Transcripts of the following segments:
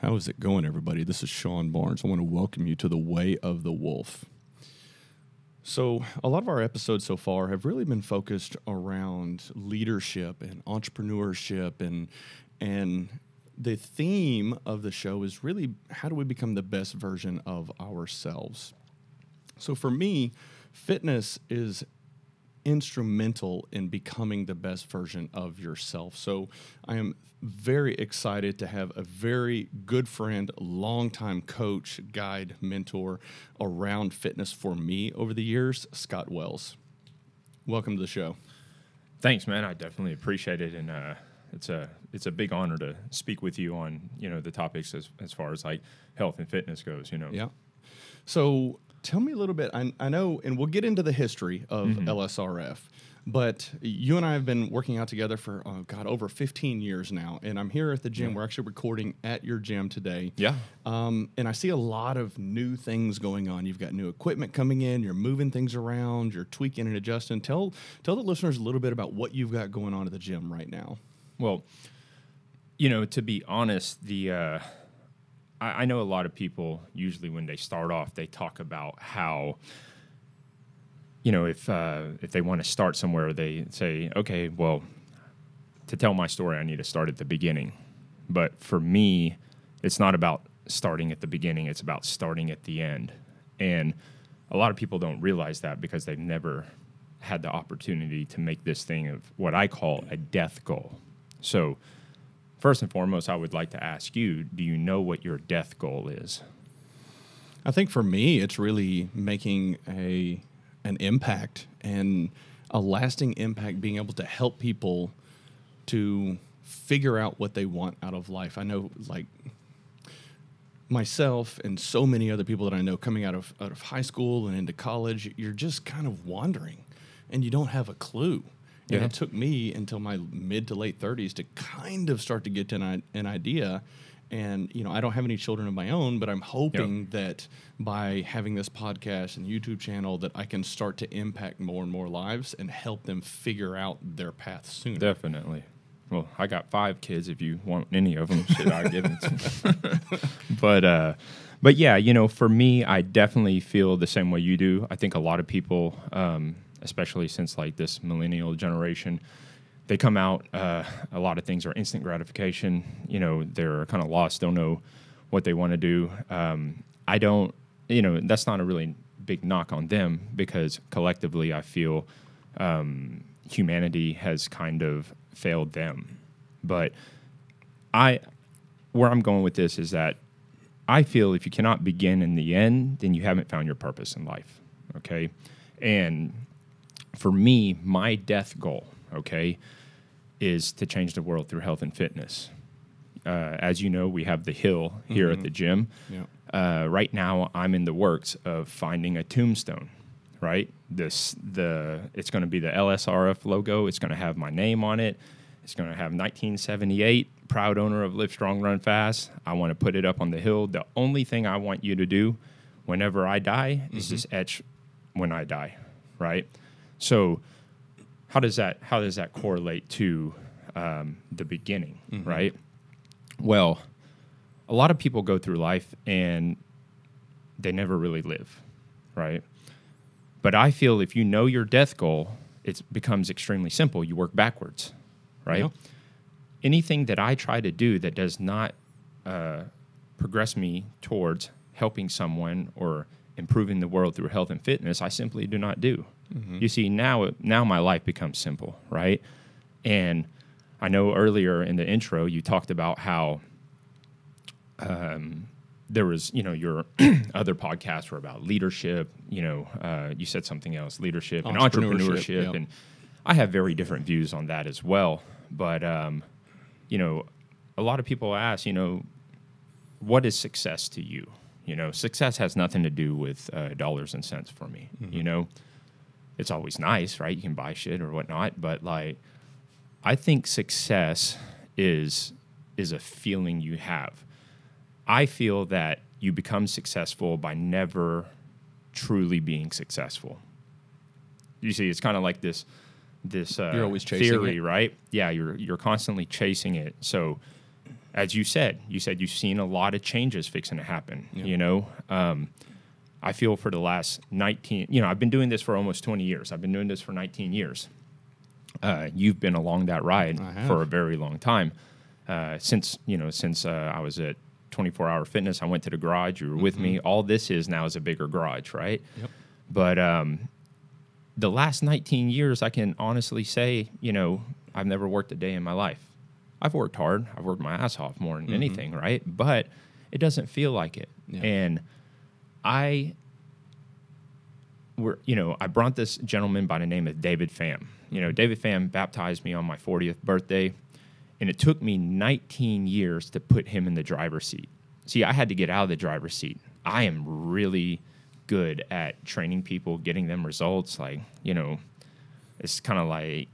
How is it going, everybody? This is Sean Barnes. I want to welcome you to the Way of the Wolf. So, a lot of our episodes so far have really been focused around leadership and entrepreneurship and and the theme of the show is really how do we become the best version of ourselves. So for me, fitness is instrumental in becoming the best version of yourself. So I am very excited to have a very good friend, longtime coach, guide, mentor around fitness for me over the years, Scott Wells. Welcome to the show. Thanks, man. I definitely appreciate it, and uh, it's a it's a big honor to speak with you on you know the topics as as far as like health and fitness goes. You know. Yeah. So tell me a little bit. I, I know, and we'll get into the history of mm-hmm. LSRF. But you and I have been working out together for oh god over 15 years now, and I'm here at the gym. Yeah. We're actually recording at your gym today. Yeah. Um, and I see a lot of new things going on. You've got new equipment coming in. You're moving things around. You're tweaking and adjusting. Tell tell the listeners a little bit about what you've got going on at the gym right now. Well, you know, to be honest, the uh, I, I know a lot of people usually when they start off, they talk about how you know if uh, if they want to start somewhere, they say, okay, well, to tell my story, I need to start at the beginning. But for me, it's not about starting at the beginning; it's about starting at the end. And a lot of people don't realize that because they've never had the opportunity to make this thing of what I call a death goal. So first and foremost, I would like to ask you do you know what your death goal is? I think for me, it's really making a an impact and a lasting impact, being able to help people to figure out what they want out of life. I know, like myself and so many other people that I know coming out of out of high school and into college, you're just kind of wandering, and you don't have a clue. And it took me until my mid to late 30s to kind of start to get to an, an idea. And, you know, I don't have any children of my own, but I'm hoping yep. that by having this podcast and YouTube channel that I can start to impact more and more lives and help them figure out their path sooner. Definitely. Well, I got five kids. If you want any of them, should I give them? but, uh, but yeah, you know, for me, I definitely feel the same way you do. I think a lot of people, um, especially since like this millennial generation they come out uh, a lot of things are instant gratification. You know they're kind of lost don't know what they want to do. Um, i don't you know that's not a really big knock on them because collectively i feel um, humanity has kind of failed them. But i where i'm going with this is that i feel if you cannot begin in the end then you haven't found your purpose in life okay? And for me, my death goal, okay, is to change the world through health and fitness. Uh, as you know, we have the hill here mm-hmm. at the gym. Yeah. Uh, right now, I'm in the works of finding a tombstone. Right, this the it's going to be the LSRF logo. It's going to have my name on it. It's going to have 1978, proud owner of Lift Strong, Run Fast. I want to put it up on the hill. The only thing I want you to do, whenever I die, mm-hmm. is just etch when I die. Right so how does that how does that correlate to um, the beginning, mm-hmm. right? Well, a lot of people go through life and they never really live, right? But I feel if you know your death goal, it becomes extremely simple. You work backwards, right? Yeah. Anything that I try to do that does not uh, progress me towards helping someone or improving the world through health and fitness, I simply do not do. Mm-hmm. You see, now now my life becomes simple, right? And I know earlier in the intro you talked about how um, there was, you know, your other podcasts were about leadership. You know, uh, you said something else, leadership and entrepreneurship, yep. and I have very different views on that as well. But um, you know, a lot of people ask, you know, what is success to you? You know, success has nothing to do with uh, dollars and cents for me. Mm-hmm. You know, it's always nice, right? You can buy shit or whatnot, but like, I think success is is a feeling you have. I feel that you become successful by never truly being successful. You see, it's kind of like this this uh, you're always chasing theory, it. right? Yeah, you're you're constantly chasing it. So as you said, you said you've seen a lot of changes fixing to happen. Yeah. You know, um, I feel for the last 19, you know, I've been doing this for almost 20 years. I've been doing this for 19 years. Uh, you've been along that ride for a very long time. Uh, since, you know, since uh, I was at 24 Hour Fitness, I went to the garage, you were with me. All this is now is a bigger garage, right? Yep. But um, the last 19 years, I can honestly say, you know, I've never worked a day in my life. I've worked hard. I've worked my ass off more than mm-hmm. anything, right? But it doesn't feel like it. Yeah. And I were, you know, I brought this gentleman by the name of David Pham. You know, David Pham baptized me on my 40th birthday, and it took me 19 years to put him in the driver's seat. See, I had to get out of the driver's seat. I am really good at training people, getting them results. Like, you know, it's kind of like,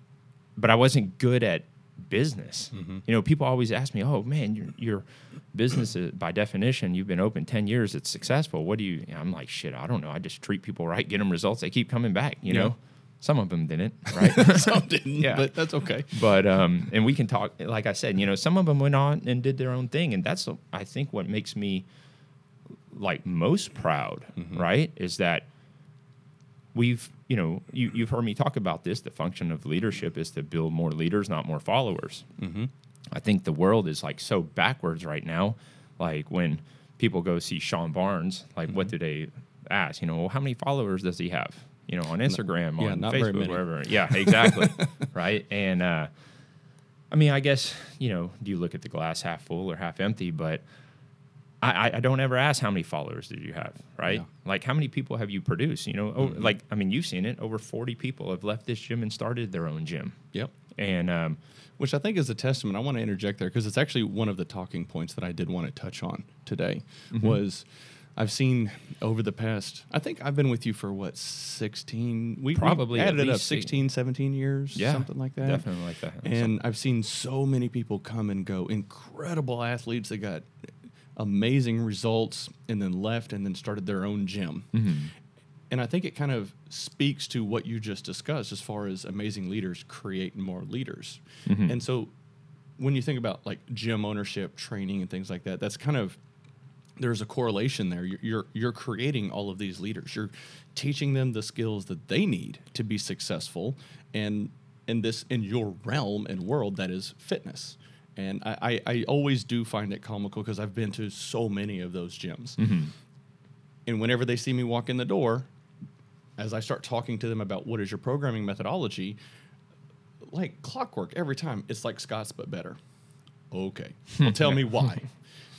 but I wasn't good at business. You know, people always ask me, "Oh man, your, your business is, by definition, you've been open ten years. It's successful. What do you?" I'm like, "Shit, I don't know. I just treat people right, get them results. They keep coming back. You Yeah. know, some of them didn't, right? Some didn't, Yeah. but that's okay. but um, and we can talk. Like I said, you know, some of them went on and did their own thing, and that's I think what makes me like most proud, right? Is that we've you know you you've heard me talk about this. The function of leadership is to build more leaders, not more followers. Mm-hmm. I think the world is like so backwards right now. Like when people go see Sean Barnes, like what Mm-hmm. do they ask? You know, well, how many followers does he have? You know, on Instagram, yeah, on Facebook, wherever. Yeah, exactly. right. And uh, I mean, I guess you know, do you look at the glass half full or half empty? But I, I- don't ever ask how many followers did you have, right? Yeah. Mm-hmm. Like how many people have you produced? You know, oh, like I mean, you've seen it. Over forty people have left this gym and started their own gym, Yep. and um, Which I think is a testament. I want to interject there because it's actually one of the talking points that I did want to touch on today. Mm-hmm. Was I've seen over the past, I think I've been with you for what, 16? We we Probably at added it up, least 16, 17 years, yeah, something like that. Definitely like that. And I've seen so many people come and go, incredible athletes that got amazing results and then left and then started their own gym. Mm-hmm. And I think it kind of speaks to what you just discussed as far as amazing leaders create more leaders. Mm-hmm. And so when you think about like gym ownership, training, and things like that, that's kind of there's a correlation there. You're, you're you're creating all of these leaders. You're teaching them the skills that they need to be successful, and in this in your realm and world that is fitness. And I, I, I always do find it comical because I've been to so many of those gyms. Mm-hmm. And whenever they see me walk in the door, as I start talking to them about what is your programming methodology, like clockwork every time, it's like Scott's but better. Okay, well, tell me why.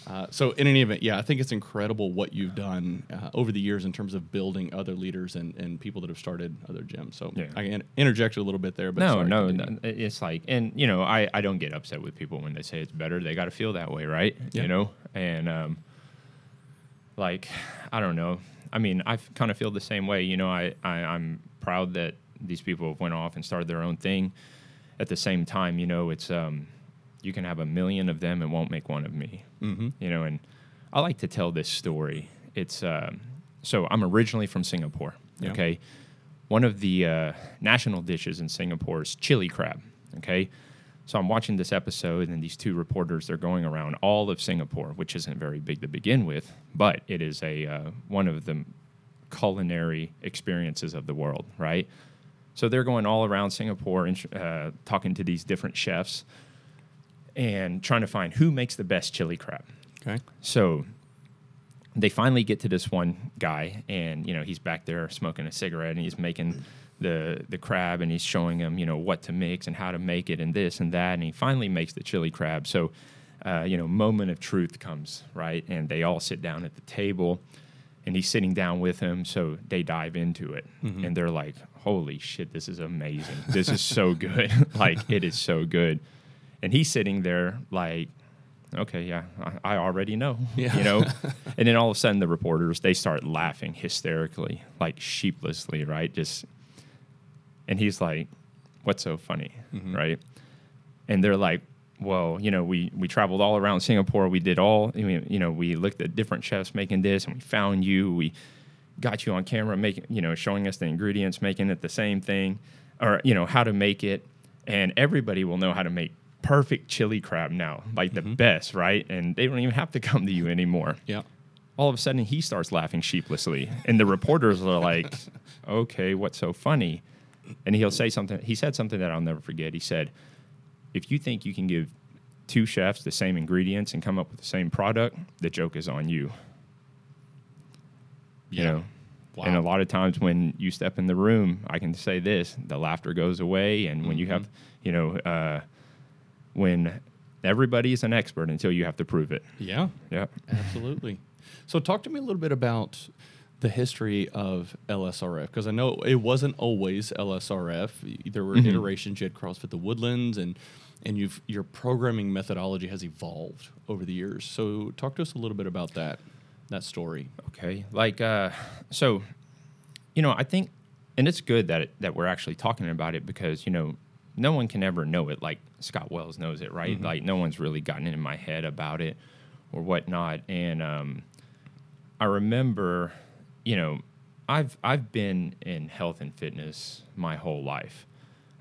Uh, so, in any event, yeah, I think it's incredible what you've done uh, over the years in terms of building other leaders and, and people that have started other gyms. So, Yeah. I in- interjected a little bit there, but no, sorry, no, it's like, and you know, I, I don't get upset with people when they say it's better. They got to feel that way, right? Yeah. You know, and um, like, I don't know. I mean, I kind of feel the same way. You know, I, I I'm proud that these people have went off and started their own thing. At the same time, you know, it's um, you can have a million of them and won't make one of me. Mhm. You know, and I like to tell this story. It's um, so I'm originally from Singapore. Yeah. Okay, one of the uh, national dishes in Singapore is chili crab. Okay, so I'm watching this episode, and these two reporters they're going around all of Singapore, which isn't very big to begin with, but it is a uh, one of the culinary experiences of the world, right? So they're going all around Singapore and uh, talking to these different chefs and trying to find who makes the best chili crab. Okay. So they finally get to this one guy, and you know he's back there smoking a cigarette, and he's making the the crab, and he's showing him you know what to mix and how to make it, and this and that, and he finally makes the chili crab. So uh, you know, moment of truth comes right, and they all sit down at the table, and he's sitting down with him. So they dive into it, and they're like, "Holy shit, this is amazing! This is so good! like it is so good." And he's sitting there like okay, yeah, I, I already know, Yeah. you know. and then all of a sudden, the reporters they start laughing hysterically, like sheeplessly, right? Just, and he's like, "What's so funny, mm-hmm. right?" And they're like, "Well, you know, we we traveled all around Singapore. We did all, I mean, you know, we looked at different chefs making this, and we found you. We got you on camera making, you know, showing us the ingredients, making it the same thing, or you know, how to make it, and everybody will know how to make." Perfect chili crab now, like the best, right? And they don't even have to come to you anymore. Yeah. All of a sudden, he starts laughing sheepishly, and the reporters are like, "Okay, what's so funny?" And he'll say something. He said something that I'll never forget. He said, "If you think you can give two chefs the same ingredients and come up with the same product, the joke is on you." You know, Wow. and a lot of times when you step in the room, I can say this: the laughter goes away, and when you have, you know, uh, when everybody is an expert until you have to prove it. yeah. Yeah. Absolutely. So, talk to me a little bit about the history of LSRF because I know it wasn't always LSRF. There were Mhm. iterations. You had CrossFit the Woodlands, and and you've your programming methodology has evolved over the years. So, talk to us a little bit about that that story. Okay. Like, uh, so, you know, I think, and it's good that it, that we're actually talking about it because you know, no one can ever know it like Scott Wells knows it, right? Like, no one's really gotten in my head about it or whatnot. And um, I remember, you know, I've I've been in health and fitness my whole life.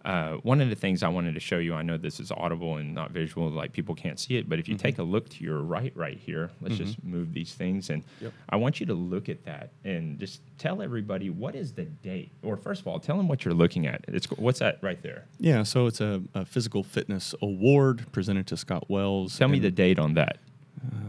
Uh, one of the things I wanted to show you, I know this is audible and not visual, like people can't see it, but if you take a look to your right, right here, let's just move these things, and Yep. I want you to look at that and just tell everybody what is the date, or first of all, tell them what you're looking at. It's what's that right there? Yeah. So it's a, a physical fitness award presented to Scott Wells. Tell me the date on that,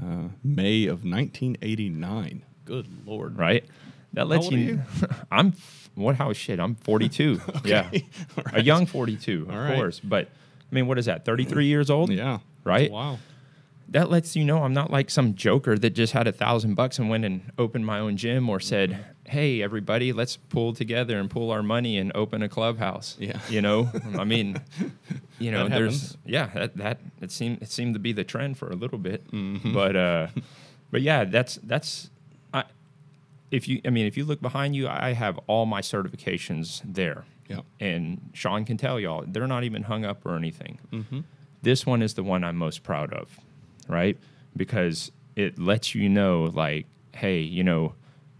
uh, May of 1989. Good lord. right? That lets are you. I'm what? How shit? I'm 42. Yeah, All a young 42, of right. course. But I mean, what is that? 33 years old? Yeah. Right? Wow. that lets you know I'm not like some joker that just had a thousand bucks and went and opened my own gym or said, "Hey, everybody, let's pull together and pool our money and open a clubhouse." Yeah. you know, I mean, you know, That there's happens. yeah, that that it seemed it seemed to be the trend for a little bit, Mm-hmm. but uh, but yeah, that's that's. If you, I mean, if you look behind you, I have all my certifications there, Yeah. and Sean can tell y'all they're not even hung up or anything Mm-hmm. this one is the one I'm most proud of, right? Because it lets you know, like, hey, you know,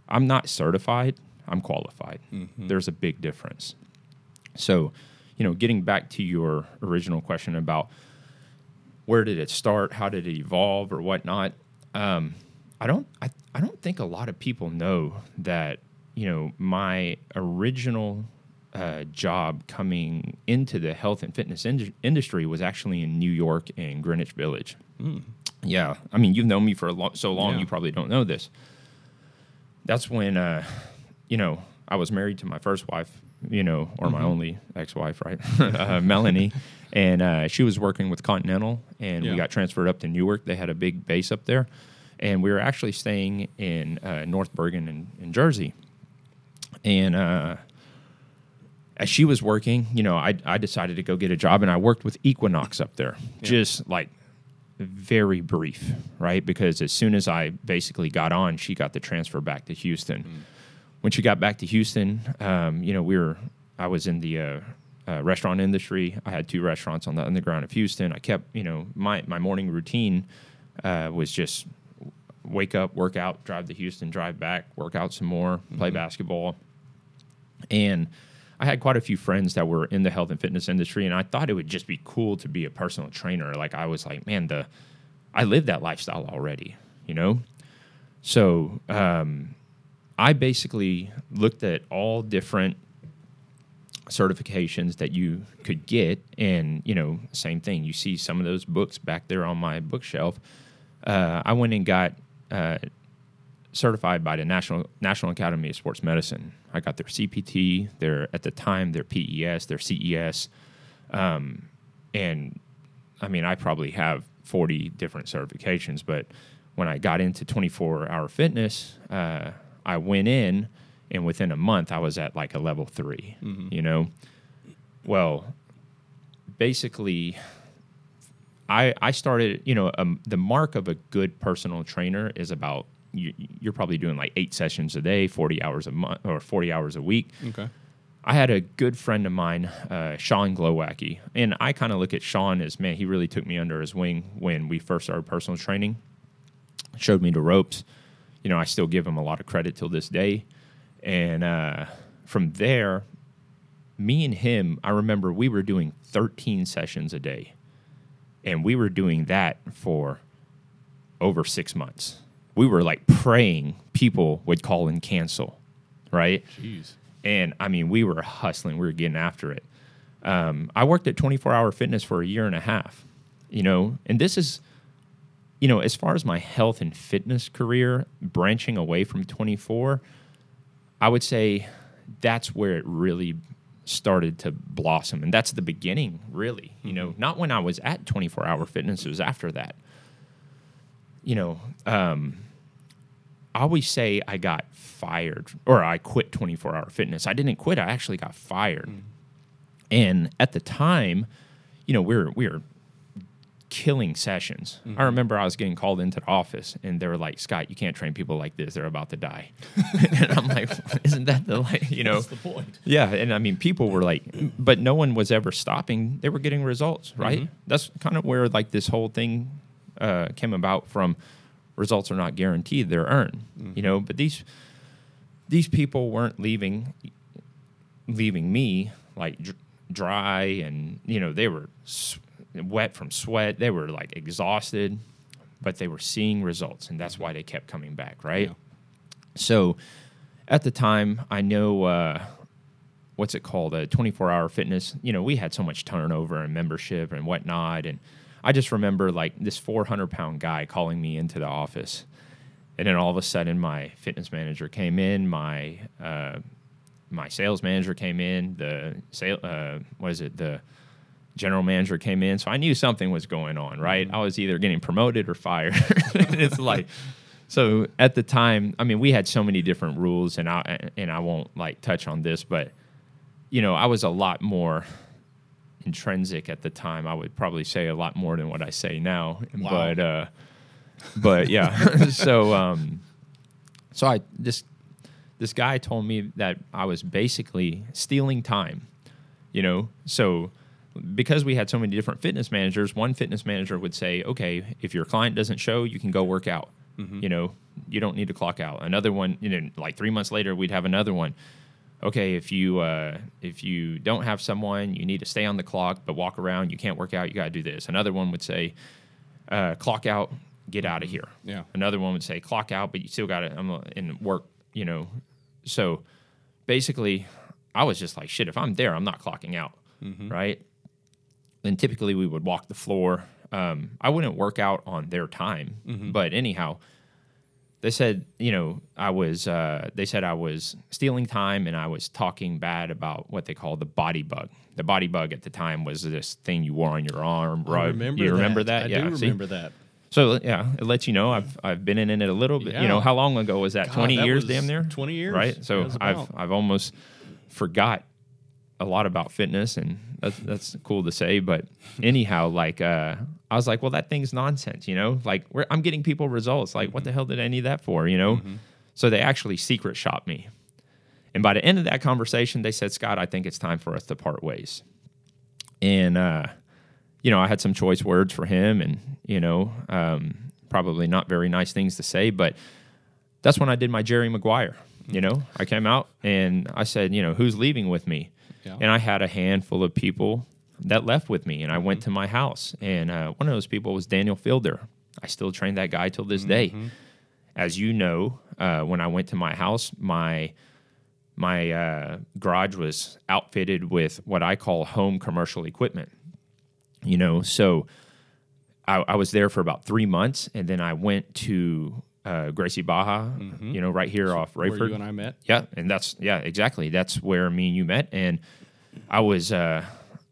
I'm not certified, I'm qualified. There's a big difference. So, you know, getting back to your original question about where did it start, how did it evolve, or whatnot, um, I don't, I, I don't think a lot of people know that, you know, my original uh, job coming into the health and fitness ind- industry was actually in New York and Greenwich Village. Yeah, I mean, you've known me for a lo- so long, Yeah. you probably don't know this. That's when, uh, you know, I was married to my first wife, you know, or my only ex-wife, right, uh, Melanie, and uh, she was working with Continental, and Yeah. we got transferred up to Newark. They had a big base up there, and we were actually staying in uh, North Bergen in, in Jersey, and. Uh, as she was working, you know, I, I decided to go get a job and I worked with Equinox up there, just like very brief, right? Because as soon as I basically got on, she got the transfer back to Houston. When she got back to Houston, um, you know, we were, I was in the uh, uh, restaurant industry. I had two restaurants on the underground of Houston. I kept, you know, my, my morning routine uh, was just wake up, work out, drive to Houston, drive back, work out some more, play basketball. And I had quite a few friends that were in the health and fitness industry, and I thought it would just be cool to be a personal trainer. Like I was like, man, the I live that lifestyle already, you know. So um, I basically looked at all different certifications that you could get, and you know, same thing. You see some of those books back there on my bookshelf. Uh, I went and got uh, certified by the National National Academy of Sports Medicine. I got their CPT, their at the time their PES, their CES, um, and I mean I probably have forty different certifications. But when I got into twenty four hour fitness, uh, I went in, and within a month I was at like a level 3 You know, well, basically I I started, you know, um, the mark of a good personal trainer is about you, you're probably doing like eight sessions a day, forty hours a month or forty hours a week. Okay. I had a good friend of mine, uh, Sean Glowacki, and I kind of look at Sean as man, he really took me under his wing when we first started personal training. Showed me the ropes. You know, I still give him a lot of credit till this day. And uh, from there, me and him, I remember we were doing 13 sessions a day And we were doing that for over six months. We were like praying people would call and cancel, right? Jeez. And I mean, we were hustling, we were getting after it. Um, I worked at 24 Hour Fitness for a year and a half, you know, and this is, you know, as far as my health and fitness career branching away from 24, I would say that's where it really started to blossom. And that's the beginning, really, you know, not when I was at 24 Hour Fitness, it was after that. You know, um, I always say I got fired or I quit 24 hour fitness. I didn't quit, I actually got fired. And at the time, you know, we're we were killing sessions. I mm-hmm. remember I was getting called into the office and they were like, Scott, you can't train people like this. They're about to die. and I'm like, isn't that the, like, you know, That's the point. yeah, and I mean, people were like, but no one was ever stopping. They were getting results, mm-hmm. right? That's kind of where like this whole thing uh, came about from. Results are not guaranteed; they're earned, you mm-hmm. know. But these these people weren't leaving leaving me like dr- dry, and you know they were s- wet from sweat. They were like exhausted, but they were seeing results, and that's why they kept coming back, right? Yeah. So at the time, I know uh, what's it called, a 24 hour fitness. You know, we had so much turnover and membership and whatnot. And I just remember like this 400 pound guy calling me into the office. And then all of a sudden, my fitness manager came in, my uh, my sales manager came in, the sale, uh, what is it, the general manager came in. So I knew something was going on, right? I was either getting promoted or fired. it's like, so at the time, I mean, we had so many different rules, and I and I won't like touch on this, but you know, I was a lot more intrinsic at the time. I would probably say a lot more than what I say now. Wow. But uh, but yeah, so um, so I this this guy told me that I was basically stealing time. You know, so because we had so many different fitness managers, one fitness manager would say, "Okay, if your client doesn't show, you can go work out. You know, you don't need to clock out." Another one, you know, like three months later, we'd have another one. Okay, if you uh, if you don't have someone, you need to stay on the clock, but walk around. You can't work out. You got to do this. Another one would say, uh, "Clock out, get out of here." Yeah. Another one would say, "Clock out, but you still got to um, in work." You know, so basically, I was just like, "Shit, if I'm there, I'm not clocking out." Right? Then typically we would walk the floor. Um, I wouldn't work out on their time, but anyhow, they said, you know, I was. Uh, they said I was stealing time and I was talking bad about what they call the BodyBugg. The BodyBugg at the time was this thing you wore on your arm. I right? remember you that. remember that? I yeah. do see? remember that. So yeah, it lets you know I've I've been in it a little bit. You know, how long ago was that? God, Twenty that years, damn near. 20 years. right? So I've. I've almost forgot a lot about fitness, and that's that's cool to say. But anyhow, like uh, I was like, well, that thing's nonsense, you know. Like we're, I'm getting people results. Like what the hell did I need that for, you know? So they actually secret shot me, and by the end of that conversation, they said, Scott, I think it's time for us to part ways. And uh, you know, I had some choice words for him, and you know, um, probably not very nice things to say, but that's when I did my Jerry Maguire. You know, I came out and I said, you know, who's leaving with me? Yeah. And I had a handful of people that left with me, and I went to my house, and uh, one of those people was Daniel Fielder. I still train that guy till this day. As you know, uh, when I went to my house, my my uh, garage was outfitted with what I call home commercial equipment. You know, so I, I was there for about three months, and then I went to uh, Gracie Barra. You know, right here off Rayford. Where you and I met. Yeah, and that's yeah, exactly. That's where me and you met, and I was uh,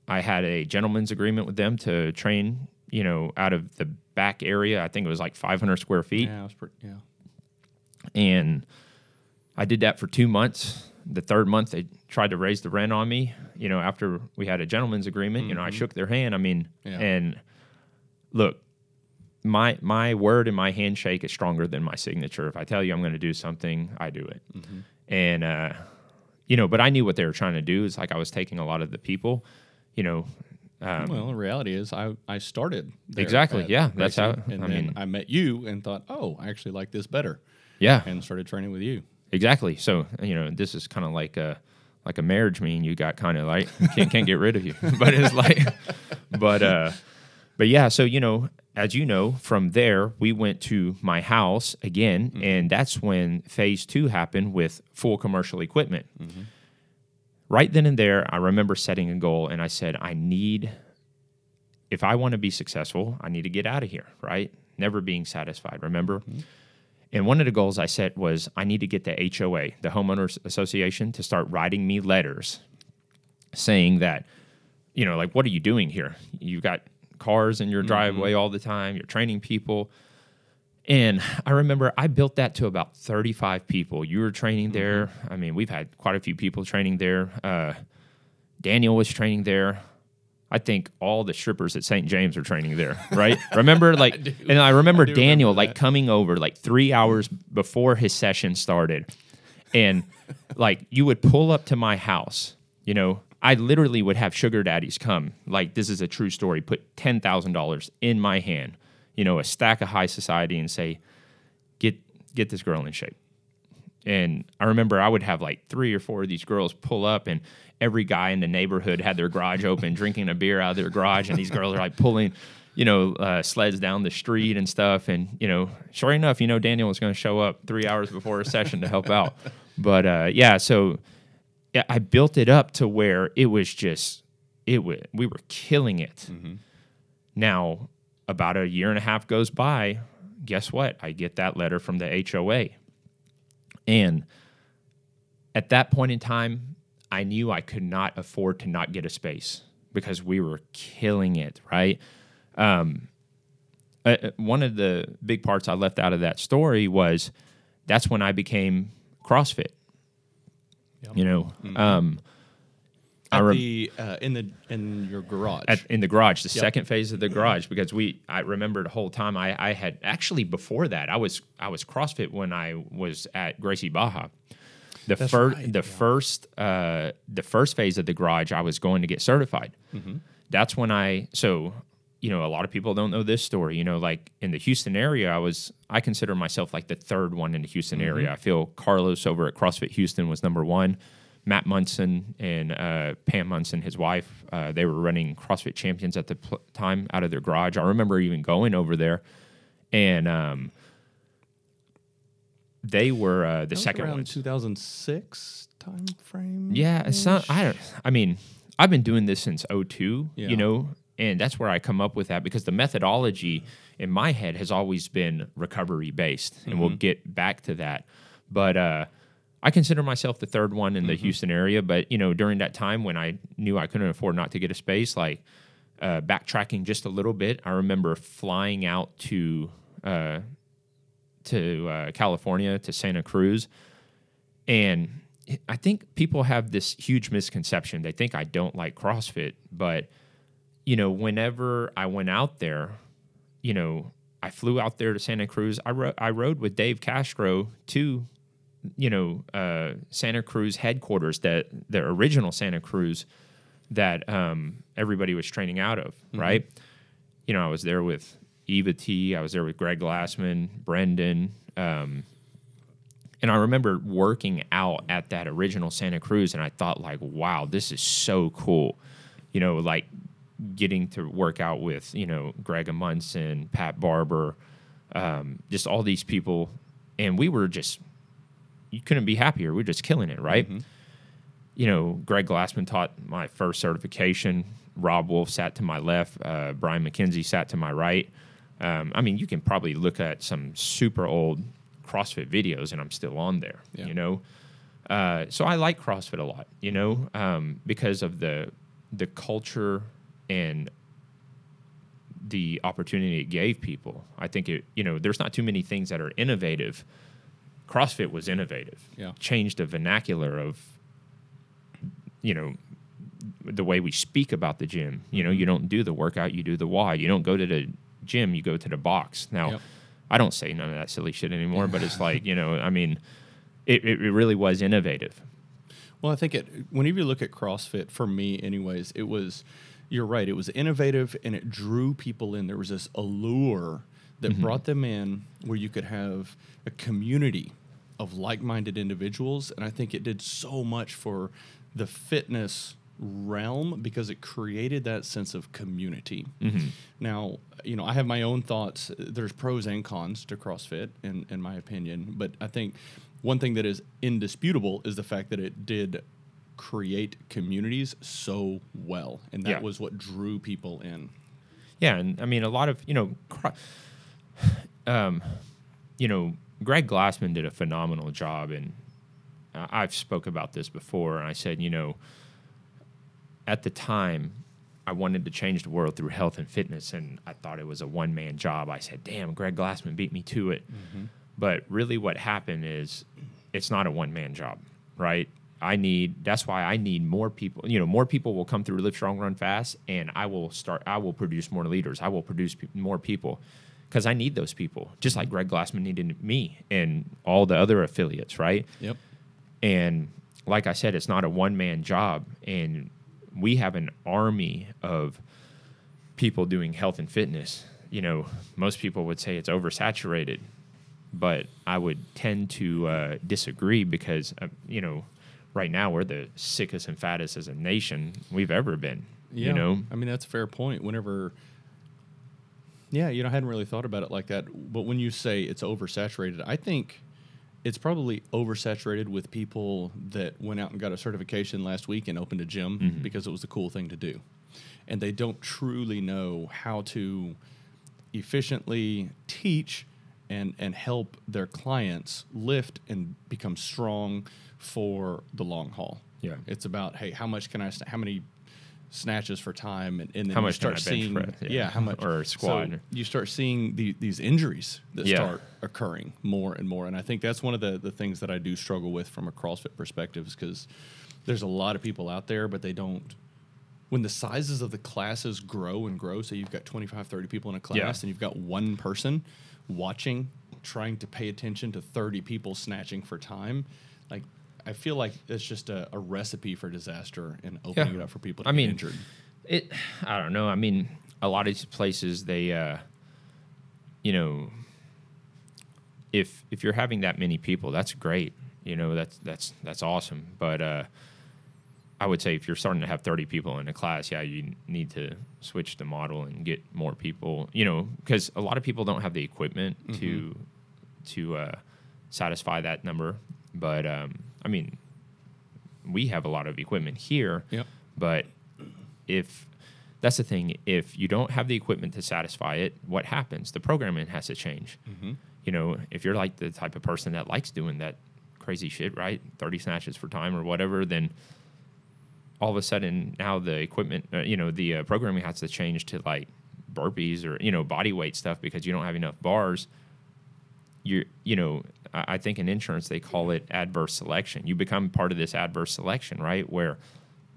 I had a gentleman's agreement with them to train. You know, out of the back area, I think it was like 500 square feet, Yeah, it was pretty. Yeah. and I did that for two months. The third month, they tried to raise the rent on me. You know, after we had a gentleman's agreement, you know, I shook their hand. I mean, Yeah. and look, my my word and my handshake is stronger than my signature. If I tell you I'm going to do something, I do it. And uh, you know, but I knew what they were trying to do. Is like I was taking a lot of the people, you know. Um, Well, the reality is, I I started Exactly, yeah, that's how- And I then mean- I met you and thought, oh, I actually like this better, yeah, and started training with you. exactly. So you know, this is kind of like a like a marriage. Me and you got kind of like can't can't get rid of you, but it's like, but uh, but but yeah, so you know, as you know, from there we went to my house again, mm-hmm. and that's when phase two happened with full commercial equipment. Mm-hmm. Right then and there, I remember setting a goal, and I said, I need, if I want to be successful, I need to get out of here. Right, never being satisfied. Remember. Mm-hmm. And one of the goals I set was I need to get the HOA, the homeowners association, to start writing me letters saying that, you know, like, what are you doing here? You've got cars in your driveway all the time, you're training people. And I remember I built that to about 35 people. You were training there. I mean, we've had quite a few people training there. Uh, Daniel was training there. I think all the strippers at St. James are training there, right? remember, like, and I remember do Daniel remember like coming over like three hours before his session started, and like you would pull up to my house. You know, I literally would have sugar daddies come. Like, this is a true story. Put ten thousand dollars in my hand, you know, a stack of high society, and say, "Get get this girl in shape." And I remember I would have like three or four of these girls pull up, and every guy in the neighborhood had their garage open, drinking a beer out of their garage, and these girls are like pulling, you know, uh, sleds down the street and stuff. And you know, sure enough, you know, Daniel was going to show up three hours before a session to help out. But uh, yeah, so I built it up to where it was just it was we were killing it. Now, about a year and a half goes by. Guess what? I get that letter from the HOA. And at that point in time, I knew I could not afford to not get a space because we were killing it, right? Um, uh, uh, one of the big parts I left out of that story was that's when I became CrossFit. Yep. You know, um, I At rem- the uh, in the in your garage. at, in the garage, the Yep. second phase of the garage, because we I remember the whole time I, I had actually before that I was I was CrossFit when I was at Gracie Barra. The That's first right, the yeah. first uh, the first phase of the garage I was going to get certified. Mm-hmm. That's when I so you know a lot of people don't know this story. You know, like in the Houston area, I was I consider myself like the third one in the Houston Mm-hmm. area. I feel Carlos over at CrossFit Houston was number one. Matt Munson and uh, Pam Munson, his wife, uh, they were running CrossFit Champions at the pl- time out of their garage. I remember even going over there, and um, they were uh, the second around ones. 2006 time frame. Yeah, it's not. I don't. I mean, I've been doing this since 02, Yeah. You know, and that's where I come up with that because the methodology in my head has always been recovery based, and Mm-hmm. we'll get back to that. But uh, I consider myself the third one in the Mm-hmm. Houston area. But you know, during that time when I knew I couldn't afford not to get a space, like uh, backtracking just a little bit, I remember flying out to. Uh, to uh, California to Santa Cruz, and I think people have this huge misconception. They think I don't like CrossFit, but you know, whenever I went out there, you know, I flew out there to Santa Cruz. I ro- I rode with Dave Castro to, you know, uh, Santa Cruz headquarters, that the original Santa Cruz that um, everybody was training out of, right? You know, I was there with Eva T. I was there with Greg Glassman, Brendan. Um, and I remember working out at that original Santa Cruz, and I thought, like, wow, this is so cool. You know, like getting to work out with, you know, Greg Amundson, Pat Barber, um, just all these people. And we were just, you couldn't be happier. We are just killing it, right? You know, Greg Glassman taught my first certification. Robb Wolf sat to my left. Uh, Brian McKenzie sat to my right. Um, I mean, you can probably look at some super old CrossFit videos, and I'm still on there. Yeah. You know, uh, so I like CrossFit a lot. You know, um, because of the the culture and the opportunity it gave people. I think it. You know, there's not too many things that are innovative. CrossFit was innovative. Yeah. Changed the vernacular of, you know, the way we speak about the gym. You know, Mm-hmm. you don't do the workout, you do the why. You don't go to the gym, you go to the box. Now, Yep. I don't say none of that silly shit anymore, but it's like, you know, I mean, it, it really was innovative. Well, I think it. Whenever you look at CrossFit, for me, anyways, it was. You're right. It was innovative and it drew people in. There was this allure that brought them in, where you could have a community of like-minded individuals, and I think it did so much for the fitness realm because it created that sense of community. Mm-hmm. Now, you know, I have my own thoughts. There's pros and cons to CrossFit, in, in my opinion. But I think one thing that is indisputable is the fact that it did create communities so well. And that Yeah. was what drew people in. Yeah, and I mean a lot of you know, um, you know, Greg Glassman did a phenomenal job, and I- I've spoke about this before. And I said, you know, at the time, I wanted to change the world through health and fitness, and I thought it was a one man job. I said, damn, Greg Glassman beat me to it. But really, what happened is it's not a one man job, right? I need that's why I need more people. You know, more people will come through Lift Strong, Run Fast, and I will start. I will produce more leaders. I will produce pe- more people because I need those people, just like Greg Glassman needed me and all the other affiliates, right? Yep. And like I said, it's not a one man job. And we have an army of people doing health and fitness. You know, most people would say it's oversaturated, but I would tend to uh, disagree because, uh, you know, right now we're the sickest and fattest as a nation we've ever been. Yeah. You know, I mean, that's a fair point. Whenever, yeah, you know, I hadn't really thought about it like that. But when you say it's oversaturated, I think it's probably oversaturated with people that went out and got a certification last week and opened a gym Mm-hmm. because it was the cool thing to do. And they don't truly know how to efficiently teach and, and help their clients lift and become strong for the long haul. Yeah. It's about, hey, how much can I, how many snatches for time? And, and then How you much start seeing, yeah. Yeah. how much. Or squat. So you start seeing the, these injuries that Yeah. start occurring more and more. And I think that's one of the, the things that I do struggle with from a CrossFit perspective is because there's a lot of people out there, but they don't. When the sizes of the classes grow and grow, so you've got 25, 30 people in a class Yeah. and you've got one person watching, trying to pay attention to 30 people snatching for time, like I feel like it's just a, a recipe for disaster and opening Yeah. it up for people to I get mean, injured. it i don't know. I mean a lot of these places they uh you know if if you're having that many people that's great. You know that's that's that's awesome. But uh i would say if you're starting to have 30 people in a class yeah you need to switch the model and get more people you know because a lot of people don't have the equipment to to uh satisfy that number. But um i mean we have a lot of equipment here Yep. but if that's the thing, if you don't have the equipment to satisfy it, what happens? The programming has to change. You know, if you're like the type of person that likes doing that crazy shit, right? 30 snatches for time or whatever, then all of a sudden now the equipment, uh, you know, the uh, programming has to change to like burpees or, you know, body weight stuff because you don't have enough bars. You're, you know, I think in insurance they call it adverse selection. You become part of this adverse selection, right? Where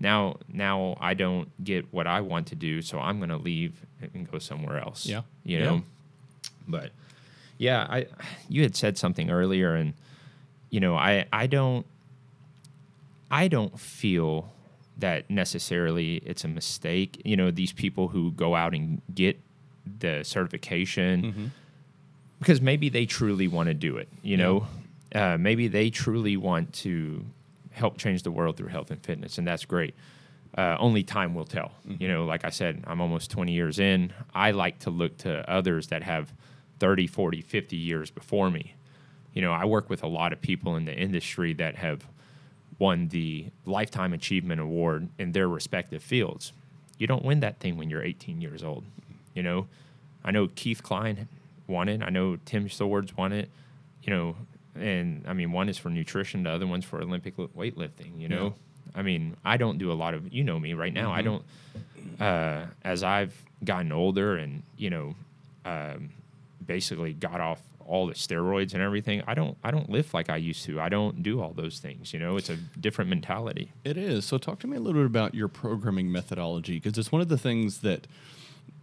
now now I don't get what I want to do, so I'm going to leave and go somewhere else. Yeah. you Yeah. know. But yeah, I you had said something earlier, and you know I I don't I don't feel that necessarily it's a mistake. You know, these people who go out and get the certification Mm-hmm. Because maybe they truly want to do it. You know, uh, maybe they truly want to help change the world through health and fitness, and that's great. Uh, only time will tell. You know, like I said, I'm almost 20 years in. I like to look to others that have 30, 40, 50 years before me. You know, I work with a lot of people in the industry that have won the Lifetime Achievement Award in their respective fields. You don't win that thing when you're 18 years old. You know, I know Keith Klein won it. I know Tim Swords won it. You know, and I mean, one is for nutrition, the other one's for Olympic weightlifting. You know, I mean, I don't do a lot of. You know me right now. I don't. Uh, as I've gotten older and you know, um, basically got off all the steroids and everything. I don't. I don't lift like I used to. I don't do all those things. You know, it's a different mentality. It is. So talk to me a little bit about your programming methodology because it's one of the things that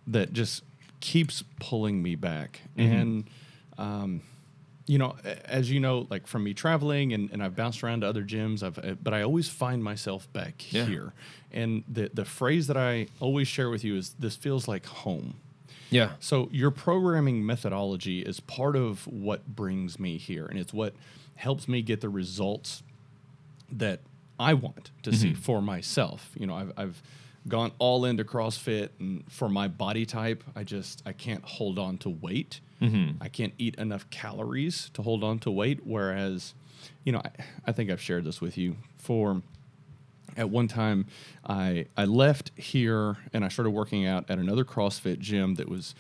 that just keeps pulling me back. And um, you know, as you know, like from me traveling and, and I've bounced around to other gyms, I've uh, but I always find myself back Yeah. here. And the the phrase that I always share with you is this feels like home. Yeah. So your programming methodology is part of what brings me here, and it's what helps me get the results that I want to see for myself. You know, I've, I've gone all into CrossFit, and for my body type, I just I can't hold on to weight. Mm-hmm. I can't eat enough calories to hold on to weight. Whereas, you know, I, I think I've shared this with you. For at one time, I I left here and I started working out at another CrossFit gym that was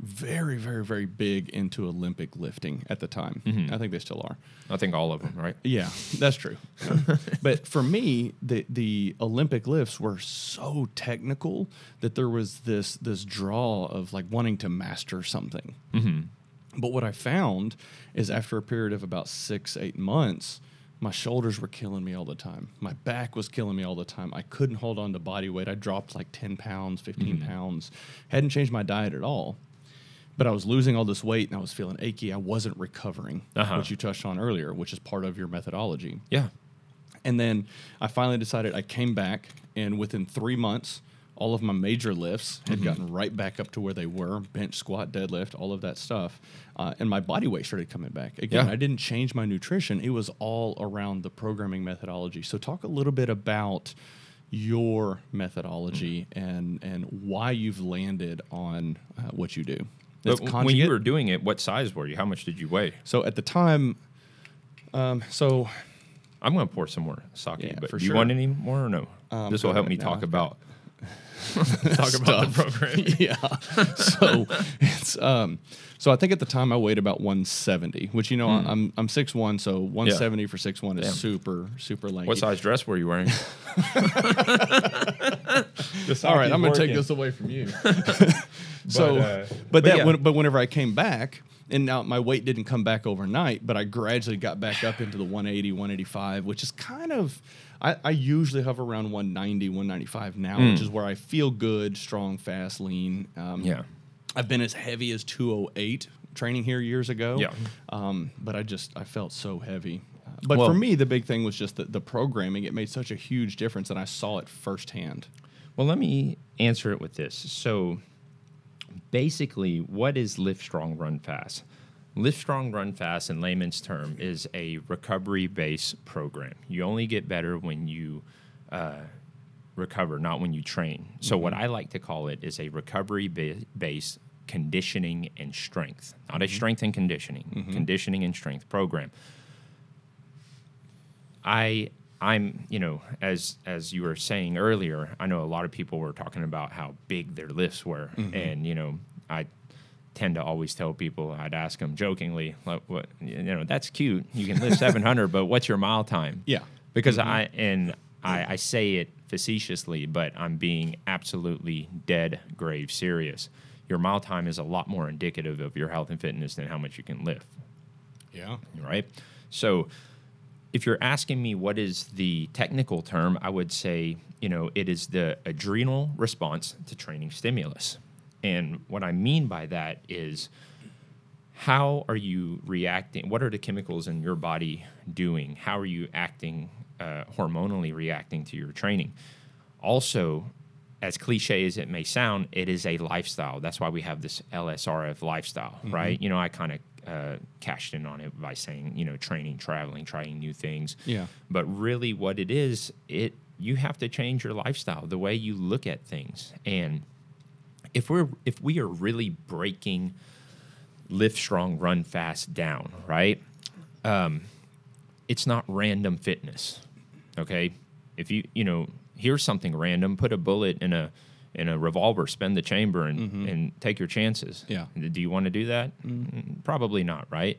very, very, very big into Olympic lifting at the time. Mm-hmm. I think they still are. I think all of them, right? Yeah, that's true. but for me, the the Olympic lifts were so technical that there was this this draw of like wanting to master something. Mm-hmm. But what I found is after a period of about six eight months. My shoulders were killing me all the time. My back was killing me all the time. I couldn't hold on to body weight. I dropped like 10 pounds, 15 mm-hmm. pounds. Hadn't changed my diet at all but I was losing all this weight and I was feeling achy. I wasn't recovering, Uh-huh. which you touched on earlier, which is part of your methodology. Yeah. And then I finally decided I came back, and within three months, all of my major lifts had gotten right back up to where they were bench, squat, deadlift, all of that stuff. Uh, and my body weight started coming back. Again, Yeah. I didn't change my nutrition, it was all around the programming methodology. So, talk a little bit about your methodology and, and why you've landed on uh, what you do. But It's when you were doing it, what size were you? How much did you weigh? So at the time, um, so I'm going to pour some more sake, Yeah, but for do you sure. want any more or no? Um, this will help me No, talk about talk about the program. yeah. So it's um so I think at the time I weighed about 170, which you know I'm I'm 6'1, so 170 for 6'1 is Hmm. Damn. super super lanky. What size dress were you wearing? All right, I'm going to take this away from you. So But, uh, but, but that yeah. when, but whenever I came back and now my weight didn't come back overnight, but I gradually got back up into the 180, 185, which is kind of I, I usually hover around 190, 195 now, which is where I feel good, strong, fast, lean. Um, Yeah. I've been as heavy as 208 training here years ago. Yeah. Um, but I just I felt so heavy. Uh, But Well- for me, the big thing was just the, the programming. It made such a huge difference, and I saw it firsthand. Well, let me answer it with this. So, basically, what is Lift Strong Run Fast? Lift Strong Run Fast, in layman's term, is a recovery based program. You only get better when you uh, recover, not when you train. So, what mm-hmm. I like to call it is a recovery ba- based conditioning and strength, not a mm-hmm. strength and conditioning, mm-hmm. conditioning and strength program. I I'm you know as as you were saying earlier, I know a lot of people were talking about how big their lifts were, mm-hmm. and you know I tend to always tell people I'd ask them jokingly, like, what you know that's cute, you can lift 700, but what's your mile time? Yeah. because mm-hmm. I and I, I say it facetiously, but I'm being absolutely dead grave serious. Your mile time is a lot more indicative of your health and fitness than how much you can lift Yeah. right? So if you're asking me what is the technical term, I would say, you know, it is the adrenal response to training stimulus. And what I mean by that is how are you reacting? What are the chemicals in your body doing? How are you acting, uh, hormonally reacting to your training? Also, as cliche as it may sound, it is a lifestyle. That's why we have this LSRF lifestyle, right? You know, I kind of uh, cashed in on it by saying, you know, training, traveling, trying new things. Yeah. But really, what it is, it you have to change your lifestyle, the way you look at things, and if we're if we are really breaking lift strong, run fast down, right? Um, it's not random fitness. Okay, if you you know here's something random, put a bullet in a in a revolver, spend the chamber, and and take your chances. Yeah. Do you want to do that? Mm, Probably not, right?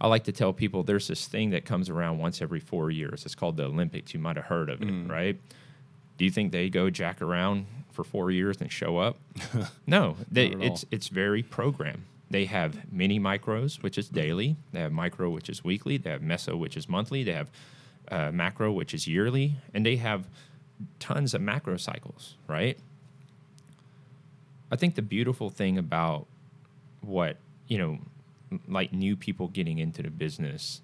I like to tell people there's this thing that comes around once every four years. It's called the Olympics. You might have heard of it, right? Do you think they go jack around for four years and show up? no, they, it's it's very programmed. They have mini micros, which is daily. They have micro, which is weekly. They have meso, which is monthly. They have uh, macro, which is yearly, and they have tons of macro cycles. Right. I think the beautiful thing about what you know, like new people getting into the business,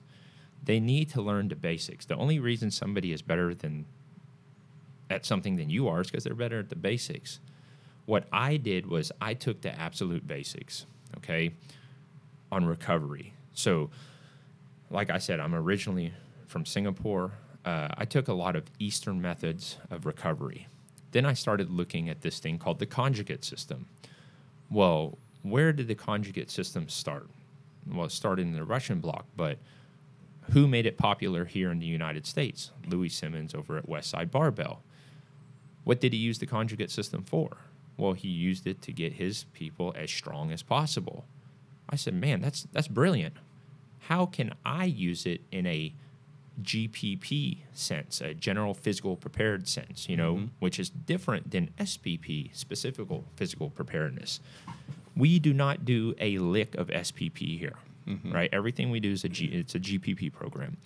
they need to learn the basics. The only reason somebody is better than at something than you are is because they're better at the basics. What I did was I took the absolute basics, okay, on recovery. So, like I said, I'm originally from Singapore. uh, I took a lot of Eastern methods of recovery. Then I started looking at this thing called the conjugate system. Well, where did the conjugate system start? Well, it started in the Russian bloc, but who made it popular here in the United States? Louie Simmons over at Westside Barbell. What did he use the conjugate system for? Well, he used it to get his people as strong as possible. I said, "Man, that's that's brilliant. How can I use it in a GPP sense, a general physical prepared sense, you know, mm-hmm. which is different than SPP, specific physical preparedness. We do not do a lick of SPP here, mm-hmm. right? Everything we do is a G, it's a GPP program.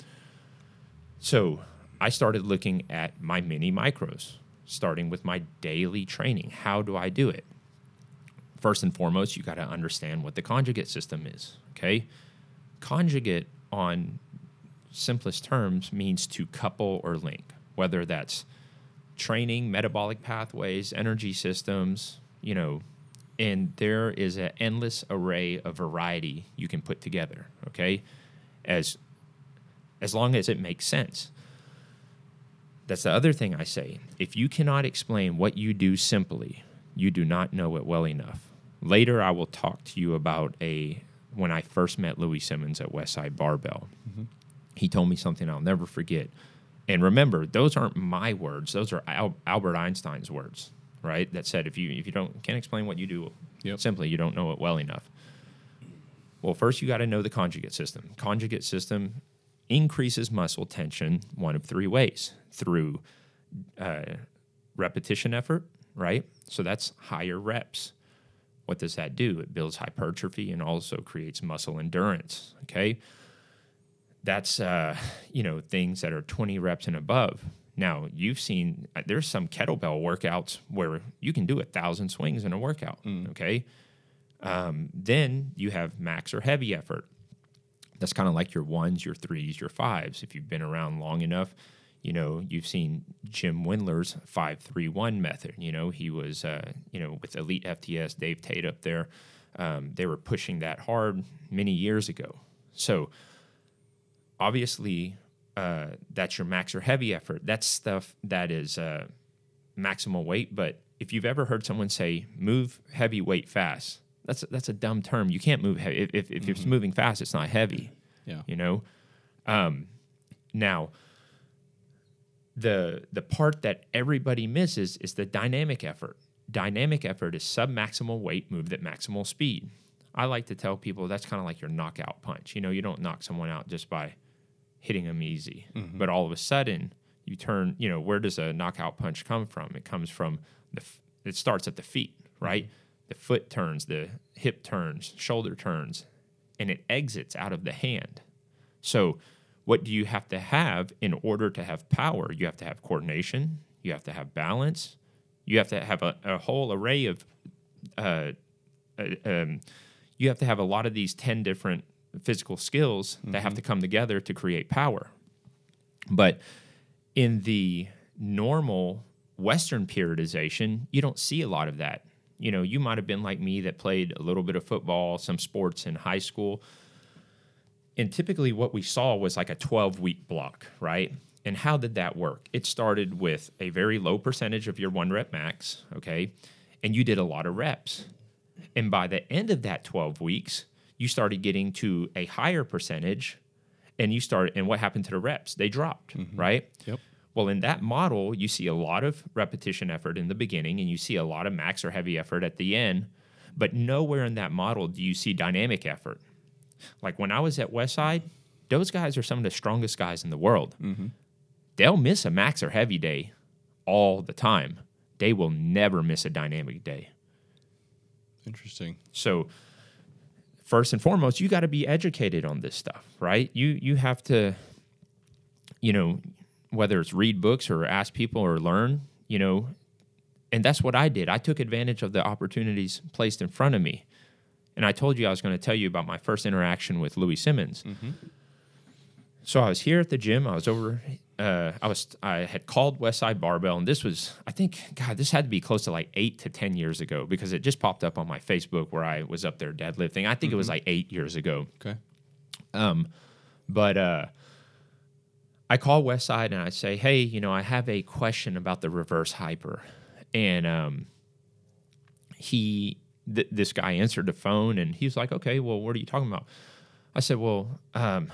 So I started looking at my mini micros, starting with my daily training. How do I do it? First and foremost, you got to understand what the conjugate system is, okay? Conjugate on simplest terms means to couple or link, whether that's training, metabolic pathways, energy systems, you know, and there is an endless array of variety you can put together, okay? As as long as it makes sense. That's the other thing I say. If you cannot explain what you do simply, you do not know it well enough. Later I will talk to you about a when I first met Louie Simmons at Westside Barbell he told me something I'll never forget. And remember, those aren't my words; those are Al- Albert Einstein's words, right? That said, if you if you don't can't explain what you do Yep. simply, you don't know it well enough. Well, first you got to know the conjugate system. Conjugate system increases muscle tension one of three ways through uh, repetition effort, right? So that's higher reps. What does that do? It builds hypertrophy and also creates muscle endurance. Okay that's uh, you know things that are 20 reps and above. Now you've seen uh, there's some kettlebell workouts where you can do a thousand swings in a workout okay? Um, then you have max or heavy effort. That's kind of like your ones your threes your fives. If you've been around long enough you know you've seen jim Wendler's 531 method you know? He was uh, you know with elite fts dave tate up there. Um, they were pushing that hard many years ago. So obviously uh, that's your max or heavy effort. That's stuff that is uh, maximal weight. But if you've ever heard someone say move heavy weight fast, that's a, that's a dumb term. You can't move heavy. If, if, if it's moving fast, it's not heavy. Yeah. You know. Um, now, the the part that everybody misses is the dynamic effort. Dynamic effort is submaximal weight moved at maximal speed. I like to tell people that's kind of like your knockout punch. You know, you don't knock someone out just by hitting them easy, but all of a sudden you turn. You know, where does a knockout punch come from? It comes from the. f- It starts at the feet, right? The foot turns, the hip turns, shoulder turns, and it exits out of the hand. So, what do you have to have in order to have power? You have to have coordination, you have to have balance, you have to have a, a whole array of, uh, uh, um, you have to have a lot of these 10 different physical skills that have mm-hmm. to come together to create power. But in the normal Western periodization, you don't see a lot of that. You know, you might have been like me that played a little bit of football, some sports in high school and typically what we saw was like a 12 week block, right? And how did that work? It started with a very low percentage of your one rep max, okay? And you did a lot of reps. And by the end of that 12 weeks, you started getting to a higher percentage and you start and what happened to the reps? They dropped, mm-hmm. right? Yep. Well, in that model, you see a lot of repetition effort in the beginning and you see a lot of max or heavy effort at the end, but nowhere in that model do you see dynamic effort. Like when I was at Westside, those guys are some of the strongest guys in the world. Mm-hmm. They'll miss a max or heavy day all the time. They will never miss a dynamic day. Interesting. So first and foremost, you got to be educated on this stuff, right? You you have to you know, whether it's read books or ask people or learn, you know, and that's what I did. I took advantage of the opportunities placed in front of me. And I told you I was going to tell you about my first interaction with Louie Simmons. Mm-hmm. So I was here at the gym. I was over. Uh, I was. I had called Westside Barbell, and this was. I think. God, this had to be close to like eight to ten years ago because it just popped up on my Facebook where I was up there deadlifting. I think it was like eight years ago. Okay. Um, but uh, I I call Westside and I say, hey, you know, I have a question about the reverse hyper. And um, he, th- this guy answered the phone and he was like, okay, well, what are you talking about? I said, well, um,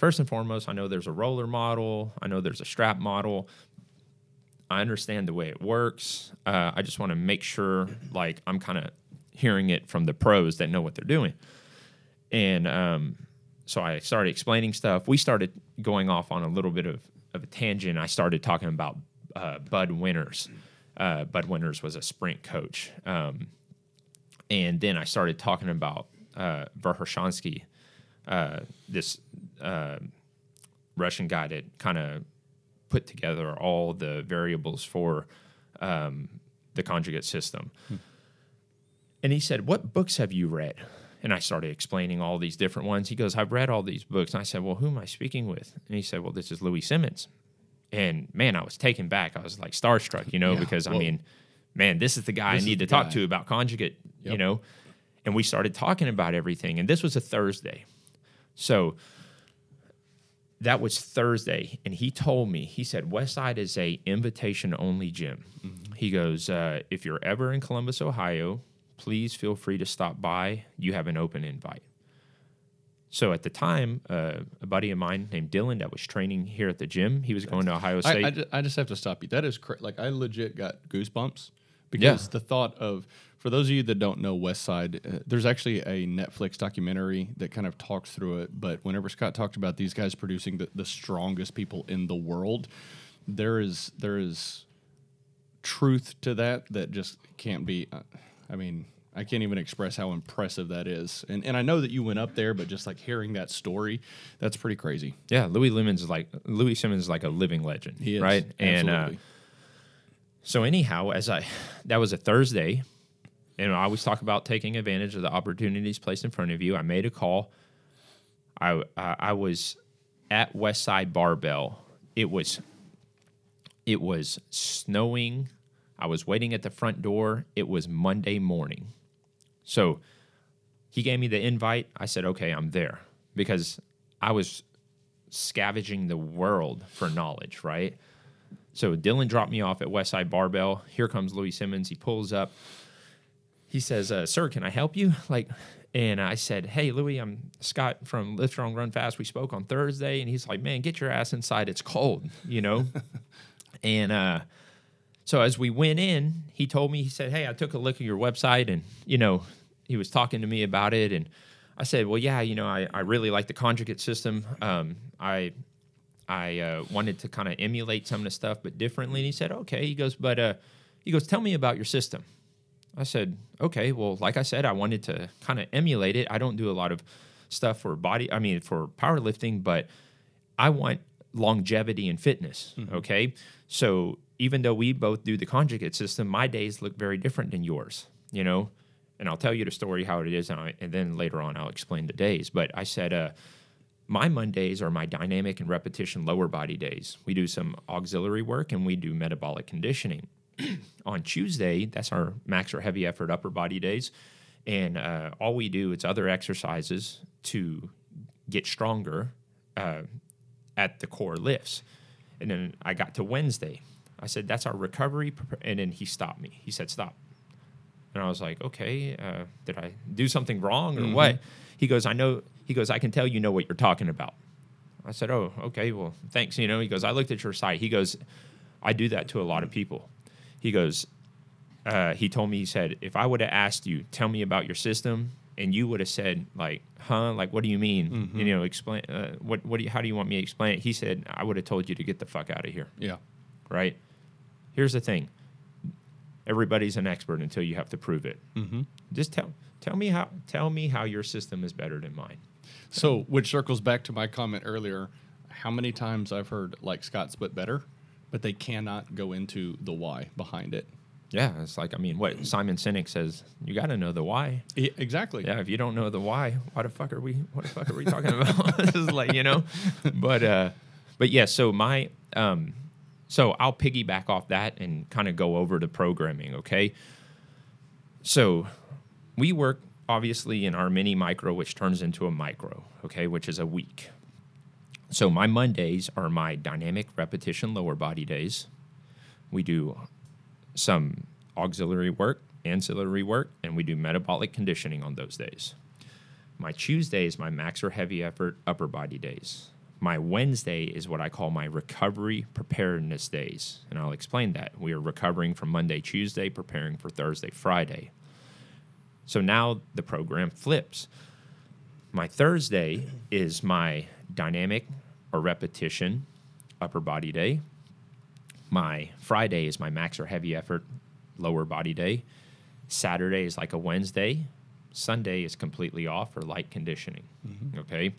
first and foremost, I know there's a roller model, I know there's a strap model. I understand the way it works. Uh, I just want to make sure, like, I'm kind of hearing it from the pros that know what they're doing. And um, so I started explaining stuff. We started going off on a little bit of, of a tangent. I started talking about uh, Bud Winters. Uh, Bud Winters was a sprint coach. Um, and then I started talking about uh, Verkhoshansky, uh, this uh, Russian guy that kind of put together all the variables for um, the conjugate system. Hmm. And he said, What books have you read? And I started explaining all these different ones. He goes, I've read all these books. And I said, Well, who am I speaking with? And he said, Well, this is Louie Simmons. And man, I was taken back. I was like starstruck, you know, yeah, because well, I mean, man, this is the guy I need to talk guy. to about conjugate, yep. you know. And we started talking about everything. And this was a Thursday. So that was Thursday, and he told me he said Westside is a invitation only gym. Mm-hmm. He goes, uh, if you're ever in Columbus, Ohio, please feel free to stop by. You have an open invite. So at the time, uh, a buddy of mine named Dylan that was training here at the gym, he was going to Ohio State. I, I, I just have to stop you. That is cra- like I legit got goosebumps because yeah. the thought of for those of you that don't know Westside, uh, there's actually a Netflix documentary that kind of talks through it. But whenever Scott talked about these guys producing the, the strongest people in the world, there is there is truth to that that just can't be. Uh, I mean, I can't even express how impressive that is. And and I know that you went up there, but just like hearing that story, that's pretty crazy. Yeah, Louie Simmons is like Louie Simmons is like a living legend. He is, right? Absolutely. And uh, so anyhow, as I that was a Thursday and I always talk about taking advantage of the opportunities placed in front of you. I made a call. I I, I was at Westside Barbell. It was it was snowing. I was waiting at the front door. It was Monday morning. So he gave me the invite. I said, "Okay, I'm there." Because I was scavenging the world for knowledge, right? So Dylan dropped me off at Westside Barbell. Here comes Louie Simmons. He pulls up he says, uh, "Sir, can I help you?" Like, and I said, "Hey, Louie, I'm Scott from Lift Strong Run Fast. We spoke on Thursday." And he's like, "Man, get your ass inside. It's cold," you know. and uh, so as we went in, he told me, he said, "Hey, I took a look at your website, and you know, he was talking to me about it, and I said, well, yeah, you know, I, I really like the conjugate system. Um, I I uh, wanted to kind of emulate some of the stuff, but differently." And he said, "Okay." He goes, "But uh, he goes, tell me about your system." I said, okay, well, like I said, I wanted to kind of emulate it. I don't do a lot of stuff for body, I mean, for powerlifting, but I want longevity and fitness. Mm-hmm. Okay. So even though we both do the conjugate system, my days look very different than yours, you know? And I'll tell you the story how it is, and, I, and then later on I'll explain the days. But I said, uh, my Mondays are my dynamic and repetition lower body days. We do some auxiliary work and we do metabolic conditioning. on Tuesday, that's our max or heavy effort upper body days. And uh, all we do is other exercises to get stronger uh, at the core lifts. And then I got to Wednesday. I said, that's our recovery. And then he stopped me. He said, stop. And I was like, okay, uh, did I do something wrong or mm-hmm. what? He goes, I know. He goes, I can tell you know what you're talking about. I said, oh, okay, well, thanks. You know, he goes, I looked at your site. He goes, I do that to a lot of people. He goes, uh, he told me, he said, if I would have asked you, tell me about your system, and you would have said, like, huh, like, what do you mean? Mm-hmm. You know, explain, uh, what, what do you, how do you want me to explain it? He said, I would have told you to get the fuck out of here. Yeah. Right. Here's the thing. Everybody's an expert until you have to prove it. Mm-hmm. Just tell, tell me how, tell me how your system is better than mine. So, which circles back to my comment earlier. How many times I've heard like Scott split better? But they cannot go into the why behind it. Yeah, it's like I mean, what Simon Sinek says, you got to know the why. Yeah, exactly. Yeah, if you don't know the why, why the fuck are we? What the fuck are we talking about? this is like you know, but uh, but yeah. So my um, so I'll piggyback off that and kind of go over to programming. Okay. So we work obviously in our mini micro, which turns into a micro. Okay, which is a week. So my Mondays are my dynamic repetition lower body days. We do some auxiliary work, ancillary work, and we do metabolic conditioning on those days. My Tuesday is my max or heavy effort upper body days. My Wednesday is what I call my recovery preparedness days. And I'll explain that. We are recovering from Monday, Tuesday, preparing for Thursday, Friday. So now the program flips. My Thursday is my dynamic or repetition upper body day. My Friday is my max or heavy effort lower body day. Saturday is like a Wednesday. Sunday is completely off or light conditioning. Mm-hmm. Okay.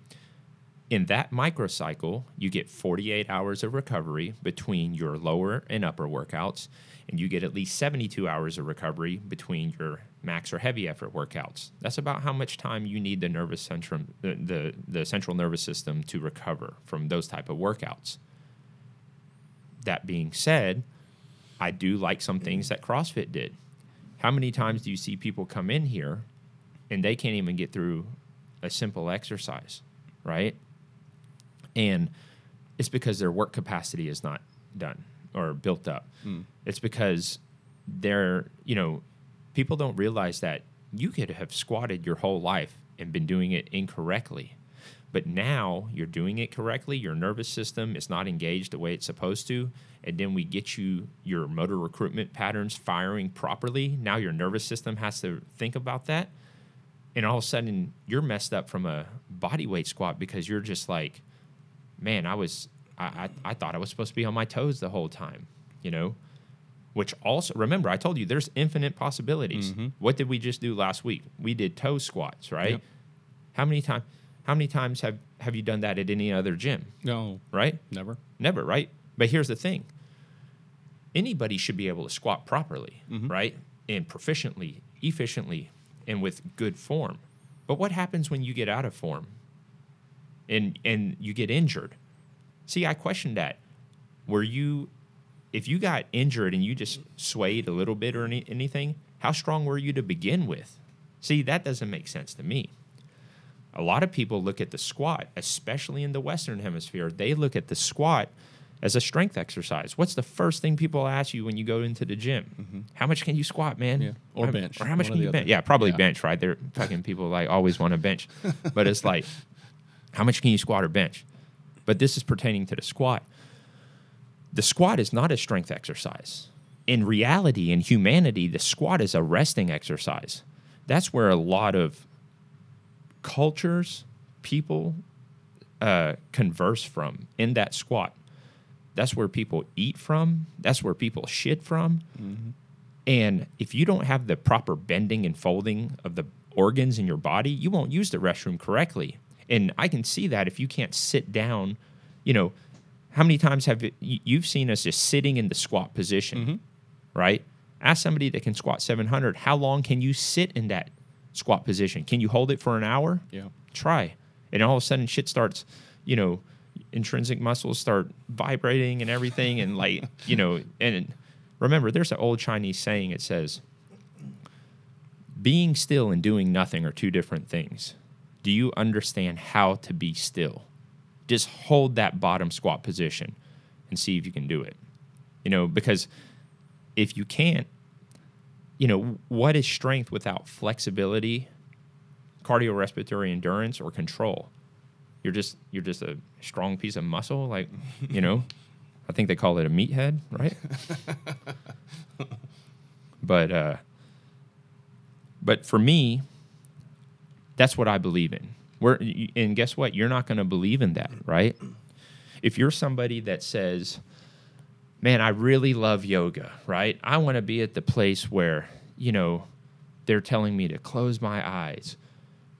In that microcycle, you get 48 hours of recovery between your lower and upper workouts, and you get at least 72 hours of recovery between your max or heavy effort workouts. That's about how much time you need the nervous centrum, the, the, the central nervous system to recover from those type of workouts. That being said, I do like some things that CrossFit did. How many times do you see people come in here and they can't even get through a simple exercise, right? And it's because their work capacity is not done or built up. Hmm. It's because they're, you know, people don't realize that you could have squatted your whole life and been doing it incorrectly. But now you're doing it correctly. Your nervous system is not engaged the way it's supposed to. And then we get you your motor recruitment patterns firing properly. Now your nervous system has to think about that. And all of a sudden you're messed up from a body weight squat because you're just like, man, I was, I, I, I thought I was supposed to be on my toes the whole time, you know? Which also, remember, I told you there's infinite possibilities. Mm-hmm. What did we just do last week? We did toe squats, right? Yep. How many times? How many times have have you done that at any other gym? No, Right? never. Never, right? But here's the thing. Anybody should be able to squat properly, mm-hmm. right? And proficiently, efficiently, and with good form. But what happens when you get out of form and and you get injured? See, I questioned that. Were you if you got injured and you just swayed a little bit or any, anything, how strong were you to begin with? See, that doesn't make sense to me. A lot of people look at the squat, especially in the Western Hemisphere, they look at the squat as a strength exercise. What's the first thing people ask you when you go into the gym? How much can you squat, man? Mm-hmm. Yeah. Or How- bench. Or how much One can you other. bench? Yeah, probably Yeah. bench, right? They're fucking people like always want to bench. But it's like, how much can you squat or bench? But this is pertaining to the squat. The squat is not a strength exercise. In reality, in humanity, the squat is a resting exercise. That's where a lot of cultures, people uh, converse from in that squat. That's where people eat from. That's where people shit from. And if you don't have the proper bending and folding of the organs in your body, you won't use the restroom correctly. And I can see that if you can't sit down, you know, how many times have it, you've seen us just sitting in the squat position, mm-hmm. right? Ask somebody that can squat 700, how long can you sit in that squat position? Can you hold it for an hour? Yeah. try. And all of a sudden shit starts, you know, intrinsic muscles start vibrating and everything and like, you know, and remember there's an old Chinese saying it says being still and doing nothing are two different things. Do you understand how to be still? Just hold that bottom squat position and see if you can do it. You know, because if you can't, you know, what is strength without flexibility cardiorespiratory endurance or control. You're just you're just a strong piece of muscle, like you know. I think they call it a meathead, right? but uh, but for me, that's what I believe in. We're, and guess what? You're not going to believe in that, right? If you're somebody that says, "Man, I really love yoga," right? I want to be at the place where you know they're telling me to close my eyes,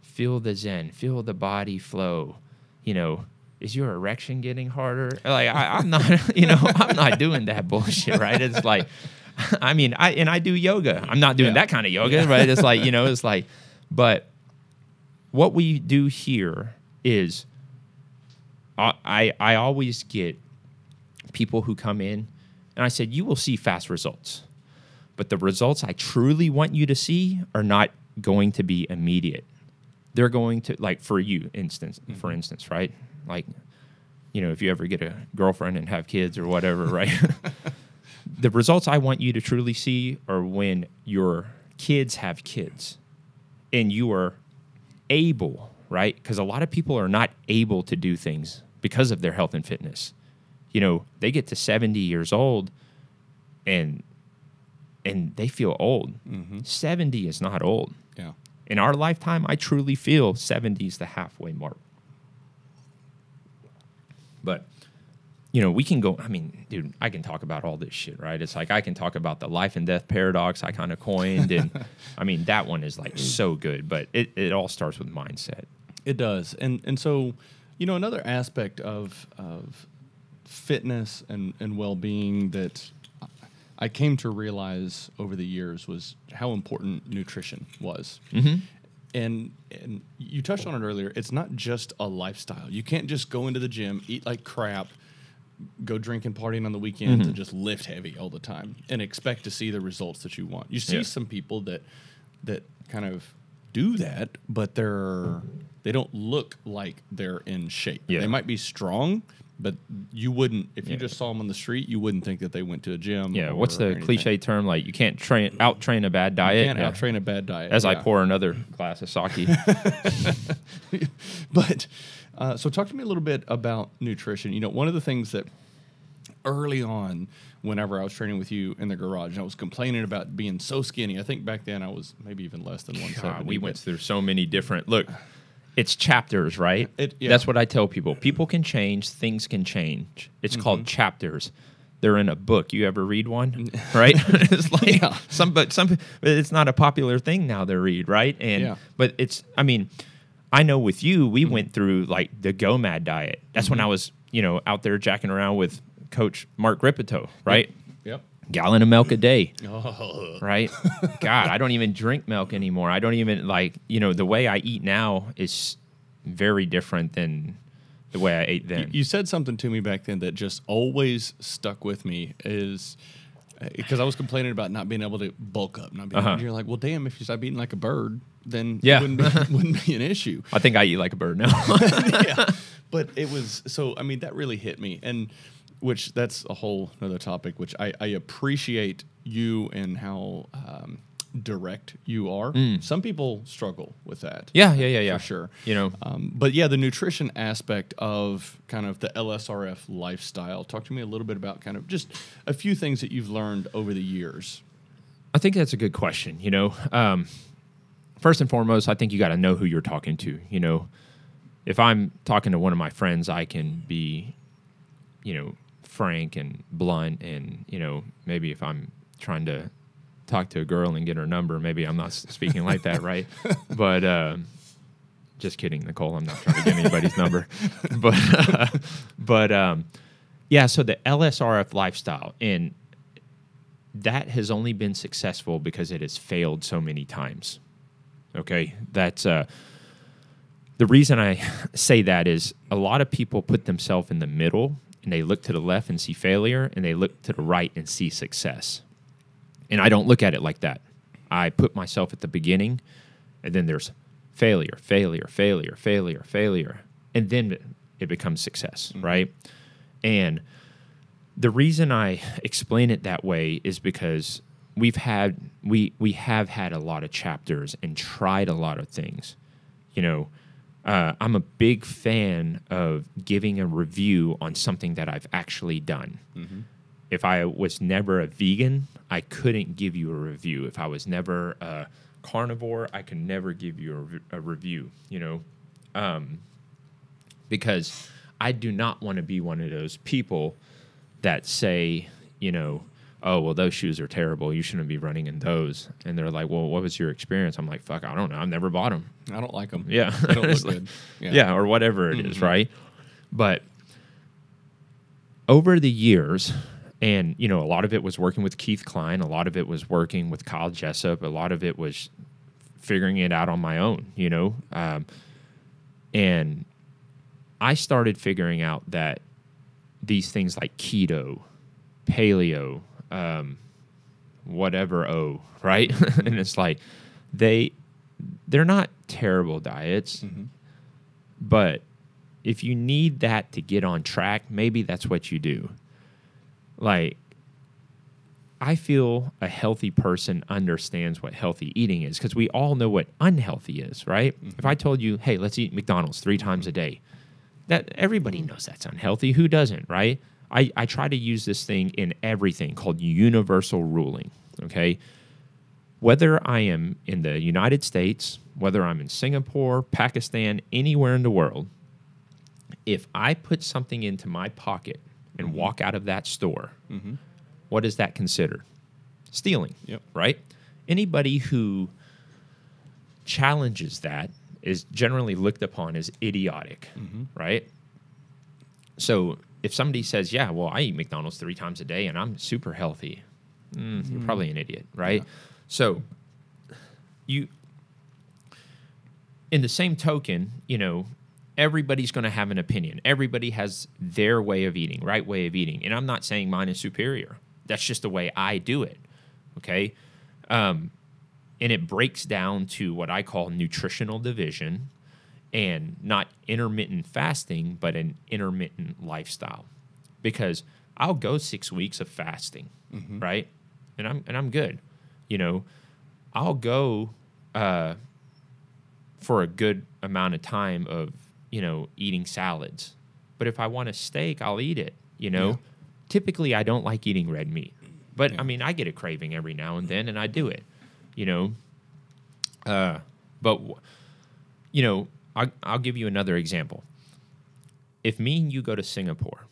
feel the zen, feel the body flow. You know, is your erection getting harder? Like I, I'm not, you know, I'm not doing that bullshit, right? It's like, I mean, I and I do yoga. I'm not doing Yeah. that kind of yoga, right? It's like, you know, it's like, but what we do here is, I I, I always get people who come in, and I said, you will see fast results but the results I truly want you to see are not going to be immediate. They're going to like for you instance for mm-hmm. instance, right? Like you know, if you ever get a girlfriend and have kids or whatever, right? the results I want you to truly see are when your kids have kids and you are able, right? Because a lot of people are not able to do things because of their health and fitness. You know, they get to 70 years old and and they feel old. Mm-hmm. 70 is not old. Yeah. In our lifetime, I truly feel 70 is the halfway mark. But you know, we can go. I mean, dude, I can talk about all this shit, right? It's like I can talk about the life and death paradox I kind of coined, and I mean that one is like so good. But it, it all starts with mindset. It does, and and so you know another aspect of of fitness and and well being that I came to realize over the years was how important nutrition was. Mm-hmm. And and you touched on it earlier. It's not just a lifestyle. You can't just go into the gym, eat like crap, go drinking, partying on the weekends, and mm-hmm. just lift heavy all the time and expect to see the results that you want. You see Yeah. some people that that kind of do that, but they're they don't look like they're in shape. Yeah. They might be strong, but you wouldn't if you Yeah. just saw them on the street, you wouldn't think that they went to a gym. Yeah. What's the cliche term? Like you can't train out train a bad You diet. can't Yeah. out train a bad diet. As I pour another glass of sake. but uh, so talk to me a little bit about nutrition. You know, one of the things that early on, whenever I was training with you in the garage, and I was complaining about being so skinny. I think back then I was maybe even less than one God, we went through so many different look. It's chapters, right? It- yeah. That's what I tell people. People can change, things can change. It's Mm-hmm. called chapters. They're in a book. You ever read one? Right? it's like Yeah. some but some it's not a popular thing now to read, right? And Yeah. but it's I mean, I know with you, we mm-hmm. went through like the GOMAD diet. That's when mm-hmm. I was, you know, out there jacking around with Coach Mark Rippetoe, right? Yep. Gallon of milk a day Oh, right? God, I don't even drink milk anymore. I don't even like, you know, the way I eat now is very different than the way I ate then. you said something to me back then that just always stuck with me is uh, because I was complaining about not being able to bulk up. Not being Uh-huh. you're like, well, damn, if you stop eating like a bird, then Yeah. it wouldn't be, wouldn't be an issue. I think I eat like a bird now. yeah. But it was so I mean that really hit me and which that's a whole other topic which I, I appreciate you and how um, direct you are. Some people struggle with that. Mm. yeah, yeah, yeah, yeah. For sure. You know, Um, but yeah, the nutrition aspect of kind of the LSRF lifestyle. Talk to me a little bit about kind of just a few things that you've learned over the years. I think that's a good question. You know, um, first and foremost, I think you got to know who you're talking to. You know, if I'm talking to one of my friends, I can be, you know, frank and blunt, and you know, maybe if I'm trying to talk to a girl and get her number, maybe I'm not speaking like that, right? But um, just kidding, Nicole. I'm not trying to get anybody's number, but but um, yeah. So the LSRF lifestyle and that has only been successful because it has failed so many times. Okay, that's uh, the reason I say that is a lot of people put themselves in the middle and they look to the left and see failure, and they look to the right and see success. And I don't look at it like that. I put myself at the beginning, and then there's failure, failure, failure, failure, failure, and then it becomes success, right? And the reason I explain it that way is because we've had we we have had a lot of chapters and tried a lot of things. You know, uh, I'm a big fan of giving a review on something that I've actually done. If I was never a vegan, I couldn't give you a review. If I was never a carnivore, I could never give you a, a review. You know, um, because I do not want to be one of those people that say, you know, oh well, those shoes are terrible. You shouldn't be running in those. And they're like, well, what was your experience? I'm like, fuck, I don't know. I've never bought them. I don't like them. Yeah, They don't look good. Yeah. or whatever it is, Mhm. right? But over the years, and you know, a lot of it was working with Keith Klein, a lot of it was working with Kyle Jessup, a lot of it was figuring it out on my own, you know. Um, and I started figuring out that these things like keto, paleo, um, whatever o, right? and it's like they they're not terrible diets, mm-hmm. but if you need that to get on track, maybe that's what you do. Like, I feel a healthy person understands what healthy eating is because we all know what unhealthy is, right? Mm-hmm. If I told you, hey, let's eat McDonald's three times a mm-hmm. day, that everybody knows that's unhealthy. Who doesn't, right? I, I try to use this thing in everything called universal ruling, okay? Whether I am in the United States, whether I'm in Singapore, Pakistan, anywhere in the world, if I put something into my pocket and mm-hmm. walk out of that store, mm-hmm. what is that considered? Stealing. Yep. Right? Anybody who challenges that is generally looked upon as idiotic, mm-hmm. right? So if somebody says, "Yeah, well, I eat McDonald's three times a day and I'm super healthy," mm, you're probably an idiot, right? So you, in the same token, you know, everybody's going to have an opinion. Everybody has their way of eating, right way of eating, and I'm not saying mine is superior. That's just the way I do it. Okay. Um, and it breaks down to what I call nutritional division and not intermittent fasting, but an intermittent lifestyle. Because I'll go six weeks of fasting, right? And I'm and I'm good. You know, I'll go uh, for a good amount of time of you know eating salads. But if I want a steak, I'll eat it. You know, Yeah. typically I don't like eating red meat, but Yeah. I mean I get a craving every now and then, and I do it. You know, uh, but w- you know, I, I'll give you another example. If me and you go to Singapore,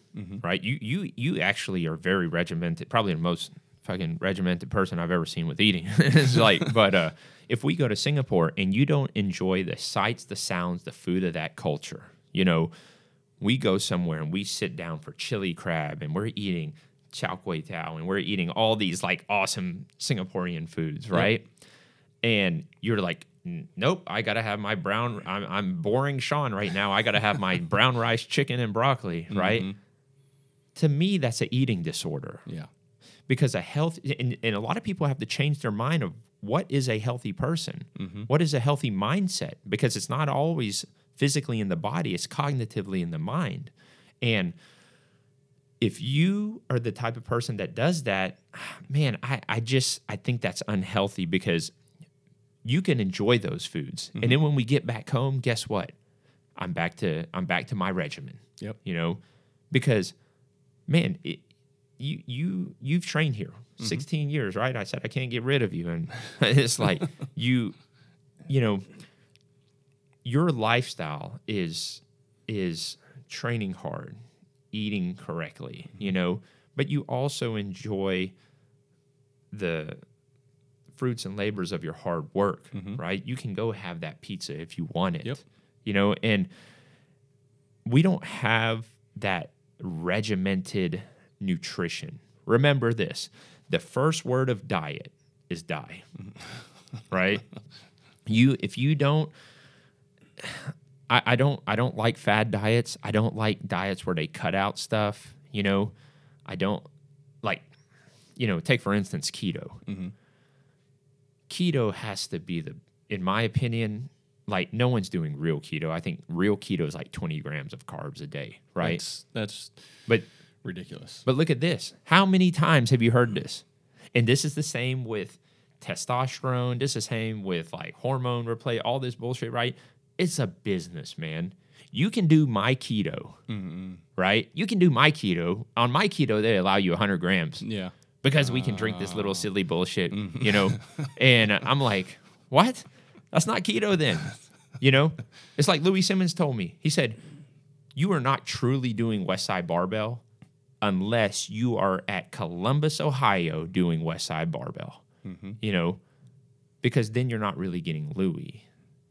right? You you you actually are very regimented, probably the most fucking regimented person I've ever seen with eating. it's like, but uh, if we go to Singapore and you don't enjoy the sights, the sounds, the food of that culture, you know, we go somewhere and we sit down for chili crab and we're eating char kway teow and we're eating all these like awesome Singaporean foods, right? And you're like, "N- nope, I gotta have my brown. I'm, I'm boring Sean right now. I gotta have my brown rice, chicken, and broccoli, right? Mm-hmm. To me, that's an eating disorder Yeah. because a health and, and a lot of people have to change their mind of what is a healthy person mm-hmm. What is a healthy mindset because it's not always physically in the body it's cognitively in the mind and if you are the type of person that does that ah, man i, I just i think that's unhealthy because you can enjoy those foods. And then when we get back home guess what? I'm back to i'm back to my regimen Yep. you know? Because man it, you you you've trained here Mm-hmm. 16 years right? I said i can't get rid of you. And it's like you you know your lifestyle is is training hard eating correctly Mm-hmm. you know? But you also enjoy the fruits and labors of your hard work right you can go have that pizza if you want it Mm-hmm. Yep. you know and we don't have that regimented nutrition. Remember this the first word of diet is die, right? You, if you don't, I, I don't, I don't like fad diets. I don't like diets where they cut out stuff. You know, I don't like, you know, take for instance keto. Keto has to be the, in my opinion, like no one's doing real keto. I think real keto is like 20 grams of carbs a day, right? That's, that's But ridiculous. but look at this. How many times have you heard this? And this is the same with testosterone. This is same with like hormone replay, all this bullshit, right? It's a business, man. You can do my keto, right? You can do my keto. On my keto, they allow you 100 grams Yeah. Because we can drink this little silly bullshit, you know? and I'm like, what? That's not keto then. You know? It's like Louie Simmons told me. He said, you are not truly doing Westside Barbell unless you are at Columbus, Ohio doing Westside Barbell. You know? Because then you're not really getting Louie.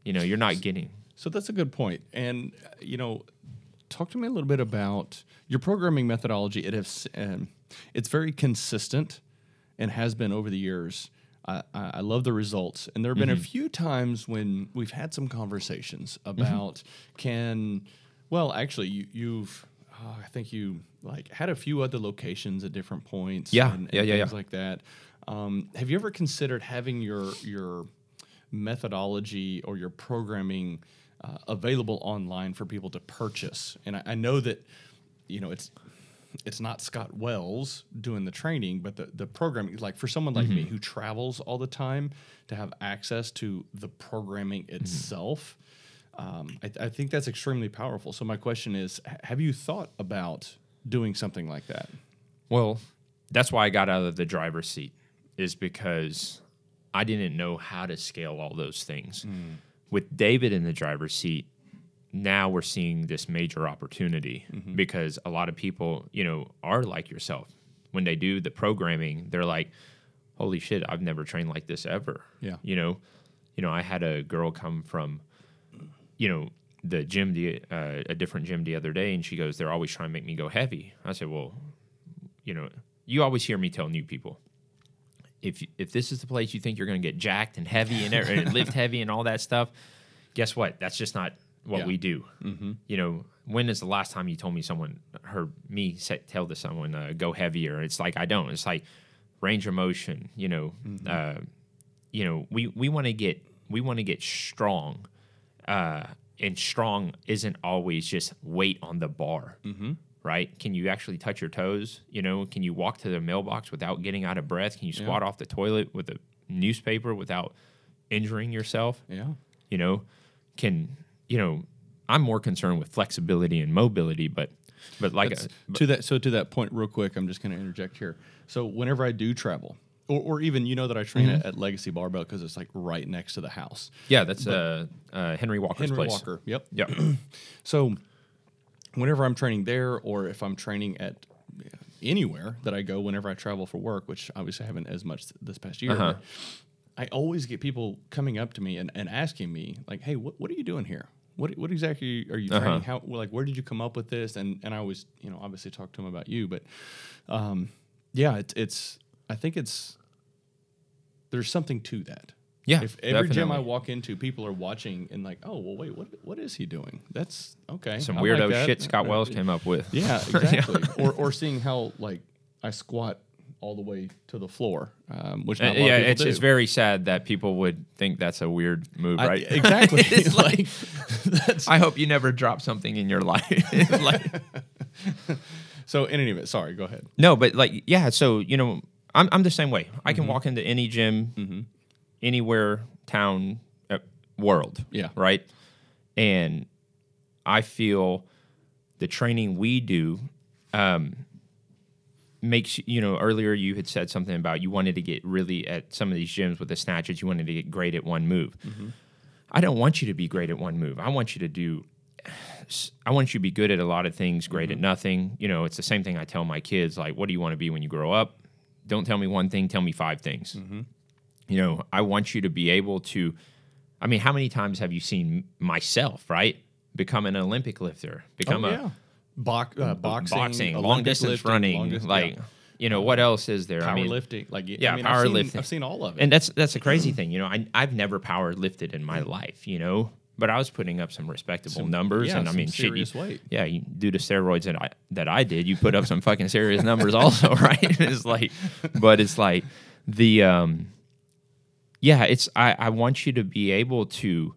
You know, you're not getting So that's a good point. And uh, you know, talk to me a little bit about your programming methodology. It has, um, it's very consistent, and has been over the years. I, I love the results, and there have been a few times when we've had some conversations about can, well, actually, you, you've, oh, I think you like had a few other locations at different points, Yeah, and, and yeah, yeah, things yeah. like that. Um, have you ever considered having your your methodology or your programming uh, available online for people to purchase. And I, I know that you know it's it's not Scott Wells doing the training, but the the programming. Like for someone like me mm-hmm. who travels all the time, to have access to the programming mm-hmm. itself. Um, I, I think that's extremely powerful. So my question is: Have you thought about doing something like that? Well, that's why I got out of the driver's seat, is because I didn't know how to scale all those things. Mm. With David in the driver's seat, now we're seeing this major opportunity because a lot of people, you know, are like yourself. When they do the programming, they're like, "Holy shit, I've never trained like this ever." Yeah. You know, you know, I had a girl come from, you know, the gym, the, uh, a different gym the other day, and she goes, "They're always trying to make me go heavy." I said, "Well, you know, you always hear me tell new people." If, if this is the place you think you're going to get jacked and heavy and, and lift heavy and all that stuff, guess what? That's just not what Yeah. we do. You know, when is the last time you told me someone heard me say, tell to someone uh, go heavier? It's like I don't. It's like range of motion. You know, uh, you know, we we want to get we want to get strong, uh, and strong isn't always just weight on the bar. Right? Can you actually touch your toes? You know, can you walk to the mailbox without getting out of breath? Can you squat off the toilet with a newspaper without injuring yourself? Yeah. you know can you know i'm more concerned with flexibility and mobility but but like a, to that so to that point real quick i'm just going to interject here. So whenever i do travel or, or even you know that i train Mm-hmm. at, at legacy barbell because it's like right next to the house. Yeah that's uh, uh henry walker's henry place. Walker yep. Yeah. So whenever i'm training there or if i'm training at anywhere that i go whenever i travel for work which obviously i haven't as much this past year Uh-huh. i always get people coming up to me and, and asking me like hey what, what are you doing here what, what exactly are you training? Uh-huh. How like where did you come up with this? And and I always you know obviously talk to him about you, but um, yeah, it's it's I think it's there's something to that. Yeah, If every gym I walk into, people are watching and like, oh well, wait, what what is he doing? That's okay. some I weirdo that. shit scott Uh, wells came up with Yeah, exactly. or or seeing how like I squat all the way to the floor, um, which Uh, yeah it's, it's very sad that people would think that's a weird move I- right exactly. It's like- that's i hope you never drop something in your life like so. In any event, sorry. Go ahead. No, but like, yeah. So you know, I'm I'm the same way. I can Mm-hmm. walk into any gym, anywhere, town, uh, world. Yeah. Right. And I feel the training we do um, makes you know. Earlier, you had said something about you wanted to get really at some of these gyms with the snatches. You wanted to get great at one move. Mm-hmm. I don't want you to be great at one move. I want you to do I want you to be good at a lot of things, great at mm-hmm. nothing. You know, it's the same thing I tell my kids like, what do you want to be when you grow up? Don't tell me one thing, tell me five things. Mm-hmm. You know, I want you to be able to. I mean, how many times have you seen myself, right? Become an Olympic lifter, become oh, a yeah. Box, uh, boxing, boxing, long distance lifting, running, long dis- like, yeah. you know, what else is there? I mean, powerlifting. Like yeah, I mean, I've seen- I've seen all of it. and that's that's a crazy thing, you know. I I've never power lifted in my life, you know, but I was putting up some respectable Some- numbers, yeah, and I mean, shit, you, serious weight. yeah, you do the steroids that I that I did, you put up some fucking serious numbers, also, right? it's like, but it's like the um, yeah, it's I I want you to be able to,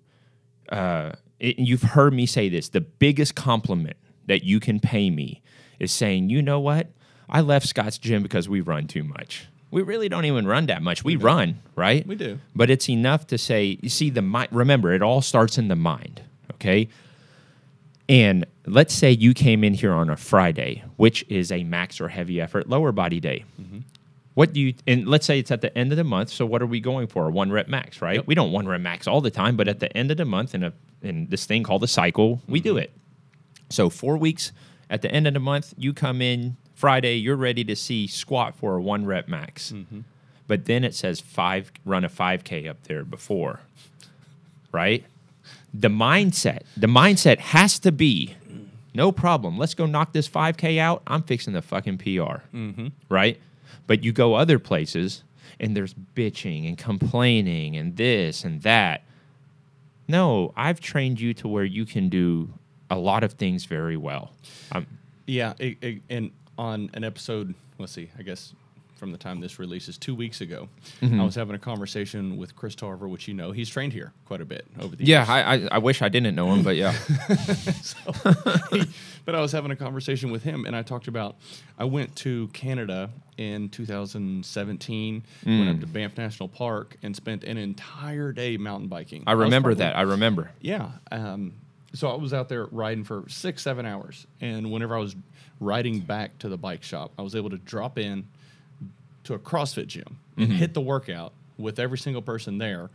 uh, it, you've heard me say this, the biggest compliment that you can pay me is saying, you know what, I left Scott's gym because we run too much. We really don't even run that much. We, run, right? We do. But it's enough to say, you see, the mind, remember, it all starts in the mind, okay? And let's say you came in here on a Friday, which is a max or heavy effort lower body day. Mm-hmm. What do you, and let's say it's at the end of the month. So what are we going for? A one rep max, right? Yep. We don't one rep max all the time, but at the end of the month in a in this thing called a cycle, we do Mm-hmm. it. So four weeks at the end of the month, you come in Friday, you're ready to see squat for a one rep max. Mm-hmm. But then it says five run a five K up there before. Right? The mindset, the mindset has to be no problem. Let's go knock this 5K out. I'm fixing the fucking PR. Mm-hmm. Right? But you go other places and there's bitching and complaining and this and that. No, I've trained you to where you can do a lot of things very well. Um, Yeah, it, it- and on an episode, let's see, I guess from the time this releases two weeks ago. Mm-hmm. I was having a conversation with Chris Tarver, which you know he's trained here quite a bit over the Yeah, years. I, I I wish I didn't know him, but yeah. but I was having a conversation with him, and I talked about I went to Canada in 2017, went Mm. up to Banff National Park, and spent an entire day mountain biking. I remember probably- that. I remember. Yeah. Um, so I was out there riding for six, seven hours, and whenever I was riding back to the bike shop, I was able to drop in to a CrossFit gym and Mm-hmm. hit the workout with every single person there,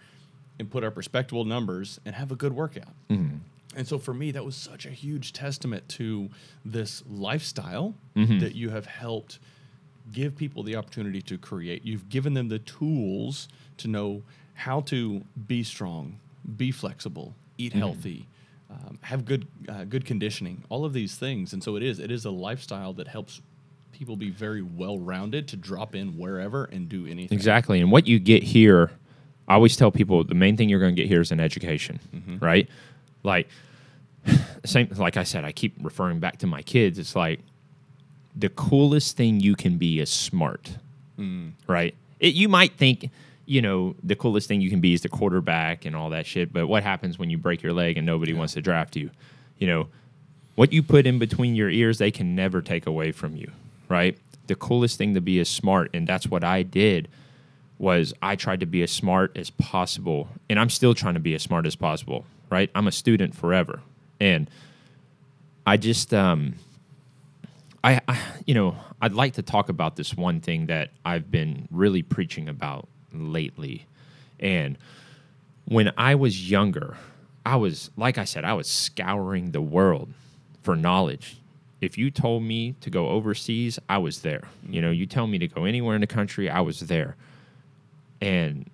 and put up respectable numbers and have a good workout. Mm-hmm. And so for me, that was such a huge testament to this lifestyle Mm-hmm. that you have helped give people the opportunity to create. You've given them the tools to know how to be strong, be flexible, eat Mm-hmm. healthy, um, have good uh, good conditioning, all of these things. And so it is it is a lifestyle that helps people be very well rounded to drop in wherever and do anything. Exactly. And what you get here, I always tell people the main thing you're going to get here is an education, Mm-hmm. right? Like, same, like I said, I keep referring back to my kids. It's like the coolest thing you can be is smart, Mm. right? It, you might think, you know, the coolest thing you can be is the quarterback and all that shit. But what happens when you break your leg and nobody wants to draft you? You know, what you put in between your ears, they can never take away from you, right? The coolest thing to be is smart, and that's what I did. Was I tried to be as smart as possible, and I'm still trying to be as smart as possible, right? I'm a student forever, and I just, um, I, I, you know, I'd like to talk about this one thing that I've been really preaching about lately, and when I was younger, I was, like I said, I was scouring the world for knowledge. If you told me to go overseas, I was there. You know, you tell me to go anywhere in the country, I was there. And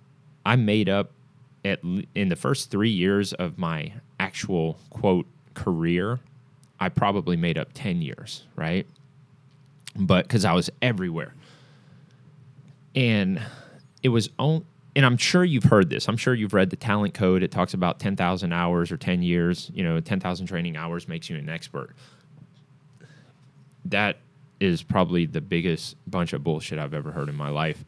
I made up at in the first 3 years of my actual quote career, I probably made up 10 years, right? But cuz I was everywhere. And it was on and I'm sure you've heard this. I'm sure you've read the talent code. It talks about 10,000 hours or 10 years, you know, 10,000 training hours makes you an expert. That is probably the biggest bunch of bullshit I've ever heard in my life.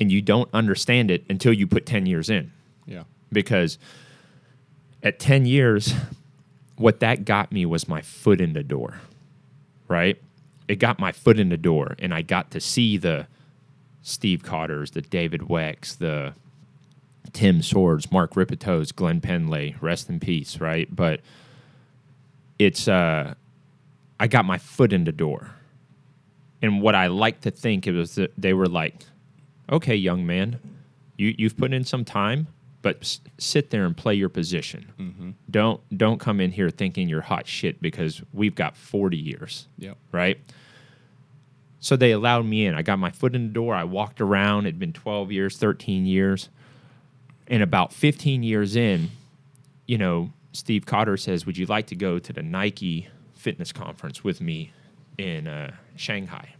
And you don't understand it until you put 10 years in Yeah. because at 10 years, what that got me was my foot in the door, right? It got my foot in the door, and I got to see the Steve Cotters, the David Wecks, the Tim Swords, Mark Rippetoes, Glenn Pendlay, rest in peace, right? But it's, uh, I got my foot in the door. And what I like to think it was that they were like, okay, young man, you, you've put in some time, but s- sit there and play your position. Don't don't come in here thinking you're hot shit because we've got 40 years, Yep. right? So they allowed me in. I got my foot in the door. I walked around. It'd been 12 years, 13 years. And about 15 years in, you know, Steve Cotter says, Would you like to go to the Nike fitness conference with me in uh, Shanghai?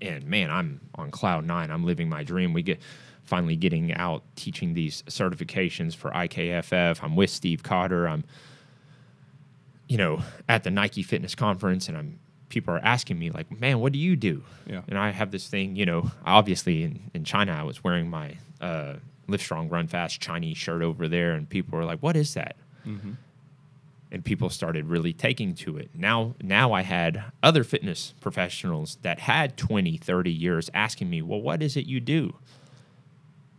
And man, I'm on cloud nine. I'm living my dream. We get finally getting out teaching these certifications for IKFF. I'm with Steve Cotter. I'm, you know, at the Nike fitness conference and I'm people are asking me like, man, what do you do? Yeah. And I have this thing, you know, obviously in, in China, I was wearing my uh, Lift Strong, Run Fast Chinese shirt over there, and people were like, what is that? And people started really taking to it. Now, now I had other fitness professionals that had 20, 30 years asking me, well, what is it you do?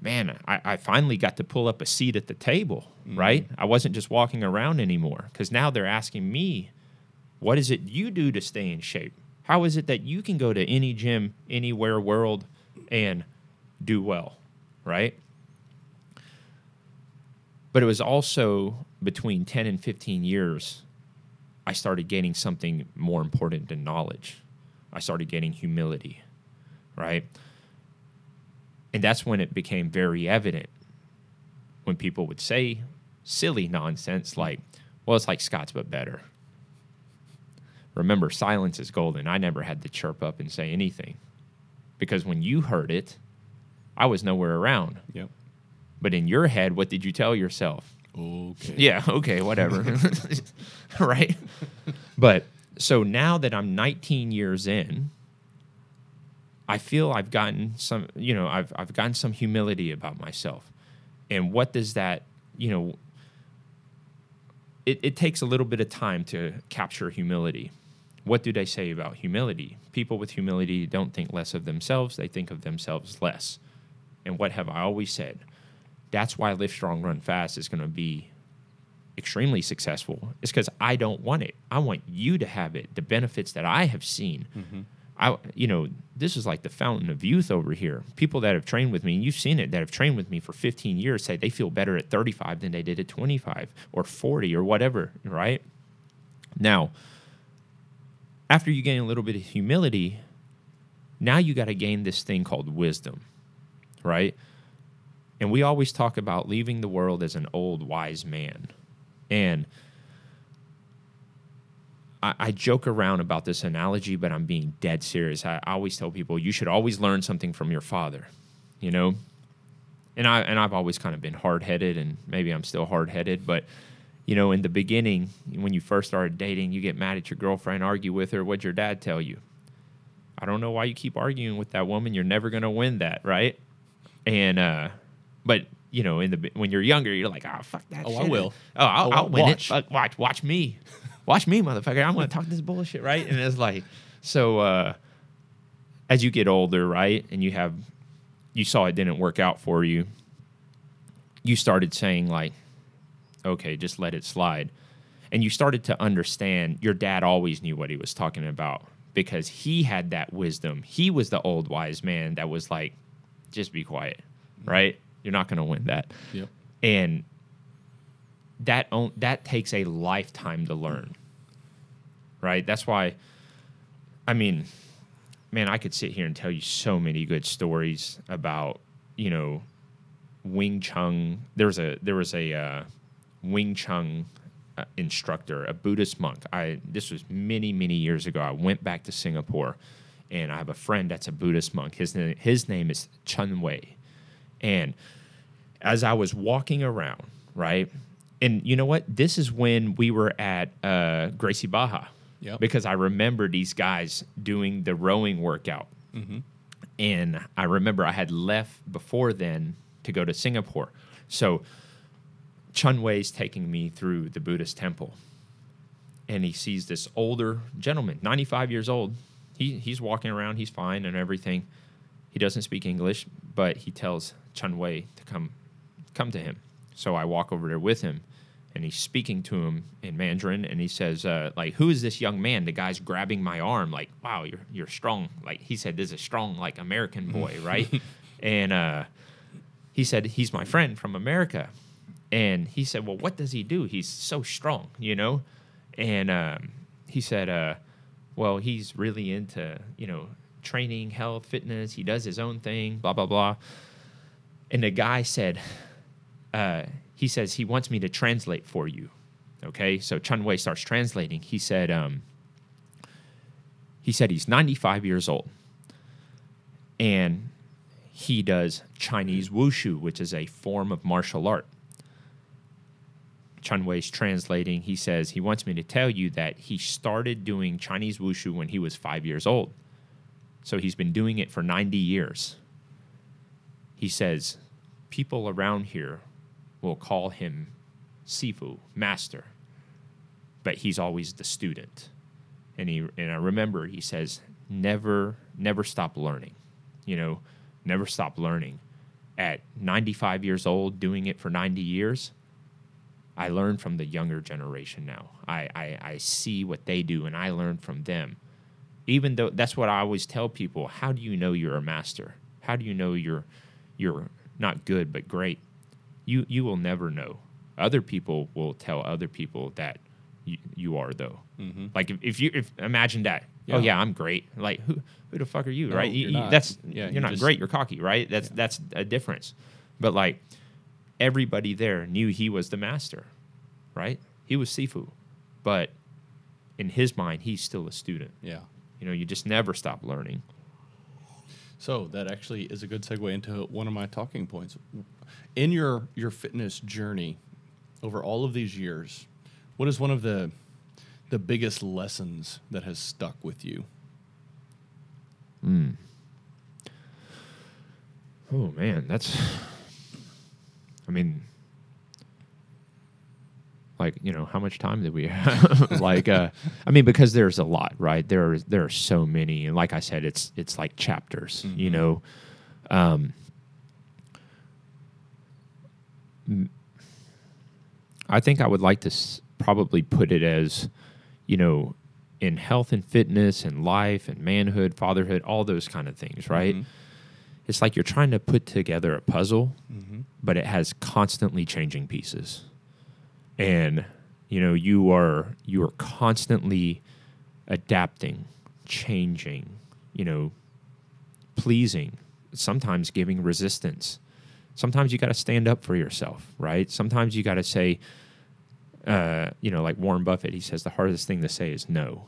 Man, I, I finally got to pull up a seat at the table, right? I wasn't just walking around anymore because now they're asking me, what is it you do to stay in shape? How is it that you can go to any gym, anywhere world and do well, right? But it was also between 10 and 15 years, I started gaining something more important than knowledge. I started gaining humility, right? And that's when it became very evident when people would say silly nonsense like, well, it's like Scott's, but better. Remember, silence is golden. I never had to chirp up and say anything because when you heard it, I was nowhere around. Yep. But in your head, what did you tell yourself? Okay. Yeah, okay, whatever. right? But so now that I'm 19 years in, I feel I've gotten some, you know, I've I've gotten some humility about myself. And what does that, you know, it, it takes a little bit of time to capture humility. What do they say about humility? People with humility don't think less of themselves, they think of themselves less. And what have I always said? That's why Lift Strong, Run Fast is going to be extremely successful. It's because I don't want it. I want you to have it, the benefits that I have seen. Mm-hmm. I, you know, this is like the fountain of youth over here. People that have trained with me, and you've seen it, that have trained with me for 15 years say they feel better at 35 than they did at 25 or 40 or whatever, right? Now, after you gain a little bit of humility, now you got to gain this thing called wisdom, right? And we always talk about leaving the world as an old wise man. And I, I joke around about this analogy, but I'm being dead serious. I, I always tell people you should always learn something from your father, you know? And I and I've always kind of been hard headed and maybe I'm still hard headed, but you know, in the beginning, when you first started dating, you get mad at your girlfriend, argue with her. What'd your dad tell you? I don't know why you keep arguing with that woman. You're never going to win that, right? And, uh, but, you know, in the when you're younger, you're like, oh, fuck that Oh, I shit. will. Oh, I'll, Oh, I'll I'll win watch. it. Fuck, watch, watch me. Watch me, motherfucker. I'm going to talk this bullshit, right? And it's like, so, uh, as you get older, right? And you have, you saw it didn't work out for you. You started saying, like, okay, just let it slide. And you started to understand your dad always knew what he was talking about because he had that wisdom. He was the old wise man that was like, just be quiet, right? You're not going to win that. Yep. And that on, that takes a lifetime to learn. Right? That's why I mean, man, I could sit here and tell you so many good stories about, you know, Wing Chun. There was a there was a uh, Wing Chun uh, instructor, a Buddhist monk. I this was many many years ago. I went back to Singapore, and I have a friend that's a Buddhist monk. His name his name is Chun Wei, and as I was walking around, right, and you know what? This is when we were at uh, Gracie Barra, Yep. because I remember these guys doing the rowing workout. And I remember I had left before then to go to Singapore. So Chun Wei's taking me through the Buddhist temple. And he sees this older gentleman, 95 years old. He, he's walking around, he's fine and everything. He doesn't speak English, but he tells Chun Wei to come come to him. So I walk over there with him and he's speaking to him in Mandarin, and he says, uh, "Like, who is this young man?" The guy's grabbing my arm, like, "Wow, you're you're strong." Like he said, "This is a strong, like American boy, right?" and uh, he said, "He's my friend from America," and he said, "Well, what does he do? He's so strong, you know?" And um, he said, uh, "Well, he's really into you know training, health, fitness. He does his own thing, blah blah blah." And the guy said, uh, he says he wants me to translate for you. Okay, so Chun Wei starts translating. He said, um, he said he's 95 years old, and he does Chinese wushu, which is a form of martial art. Chun Wei's translating. He says he wants me to tell you that he started doing Chinese wushu when he was five years old. So he's been doing it for 90 years. He says people around here will call him Sifu, master, but he's always the student. And he and I remember he says never never stop learning. You know, never stop learning. At 95 years old doing it for 90 years, I learn from the younger generation now. I, I, I see what they do and I learn from them. Even though that's what I always tell people, how do you know you're a master? How do you know you're you're not good but great? You you will never know. Other people will tell other people that you, you are though. Mm-hmm. Like if, if you if imagine that. Oh Yeah. yeah, I'm great. Like who who the fuck are you, No, right? You- you're you- not. that's Yeah, you're you not just- great. You're cocky, right? That's that's a difference. But like everybody there knew he was the master, right? He was Sifu, but in his mind, he's still a student. Yeah. You know, you just never stop learning. So that actually is a good segue into one of my talking points. In your your fitness journey over all of these years, what is one of the the biggest lessons that has stuck with you? Mm. Oh man, that's. I mean, like you know, how much time did we have? like, uh, I mean, because there's a lot, right? There are there are so many, and like I said, it's it's like chapters. You know, um, I think I would like to s- probably put it as, you know, in health and fitness and life and manhood, fatherhood, all those kind of things, right? It's like you're trying to put together a puzzle, but it has constantly changing pieces. And you know, you are you are constantly adapting, changing, you know, pleasing, sometimes giving resistance. Sometimes you got to stand up for yourself, right? Sometimes you got to say, uh, you know, like Warren Buffett, he says the hardest thing to say is no.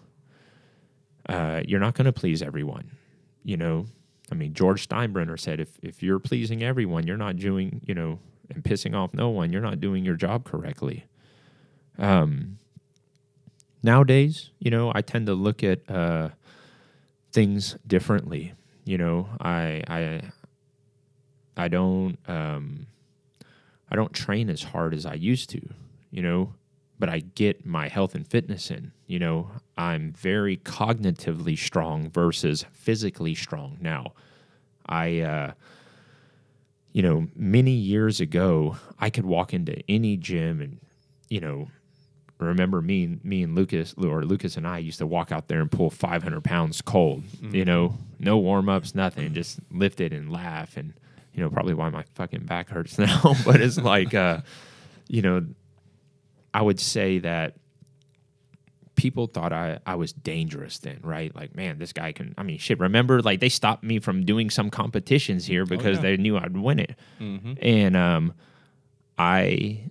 Uh, you're not going to please everyone, you know. I mean, George Steinbrenner said, if if you're pleasing everyone, you're not doing, you know, and pissing off no one, you're not doing your job correctly. Um, nowadays, you know, I tend to look at uh, things differently. You know, I I I don't um, I don't train as hard as I used to. You know, but I get my health and fitness in. You know, I'm very cognitively strong versus physically strong now. I, uh, you know, many years ago, I could walk into any gym and, you know, remember me, me and Lucas, or Lucas and I used to walk out there and pull 500 pounds cold. You know, no warm ups, nothing, just lift it and laugh. And you know, probably why my fucking back hurts now. but it's like, uh, you know, I would say that people thought I, I was dangerous then, right? Like, man, this guy can, I mean, shit, remember, like, they stopped me from doing some competitions here because yeah. they knew I'd win it. Mm-hmm. And um, I,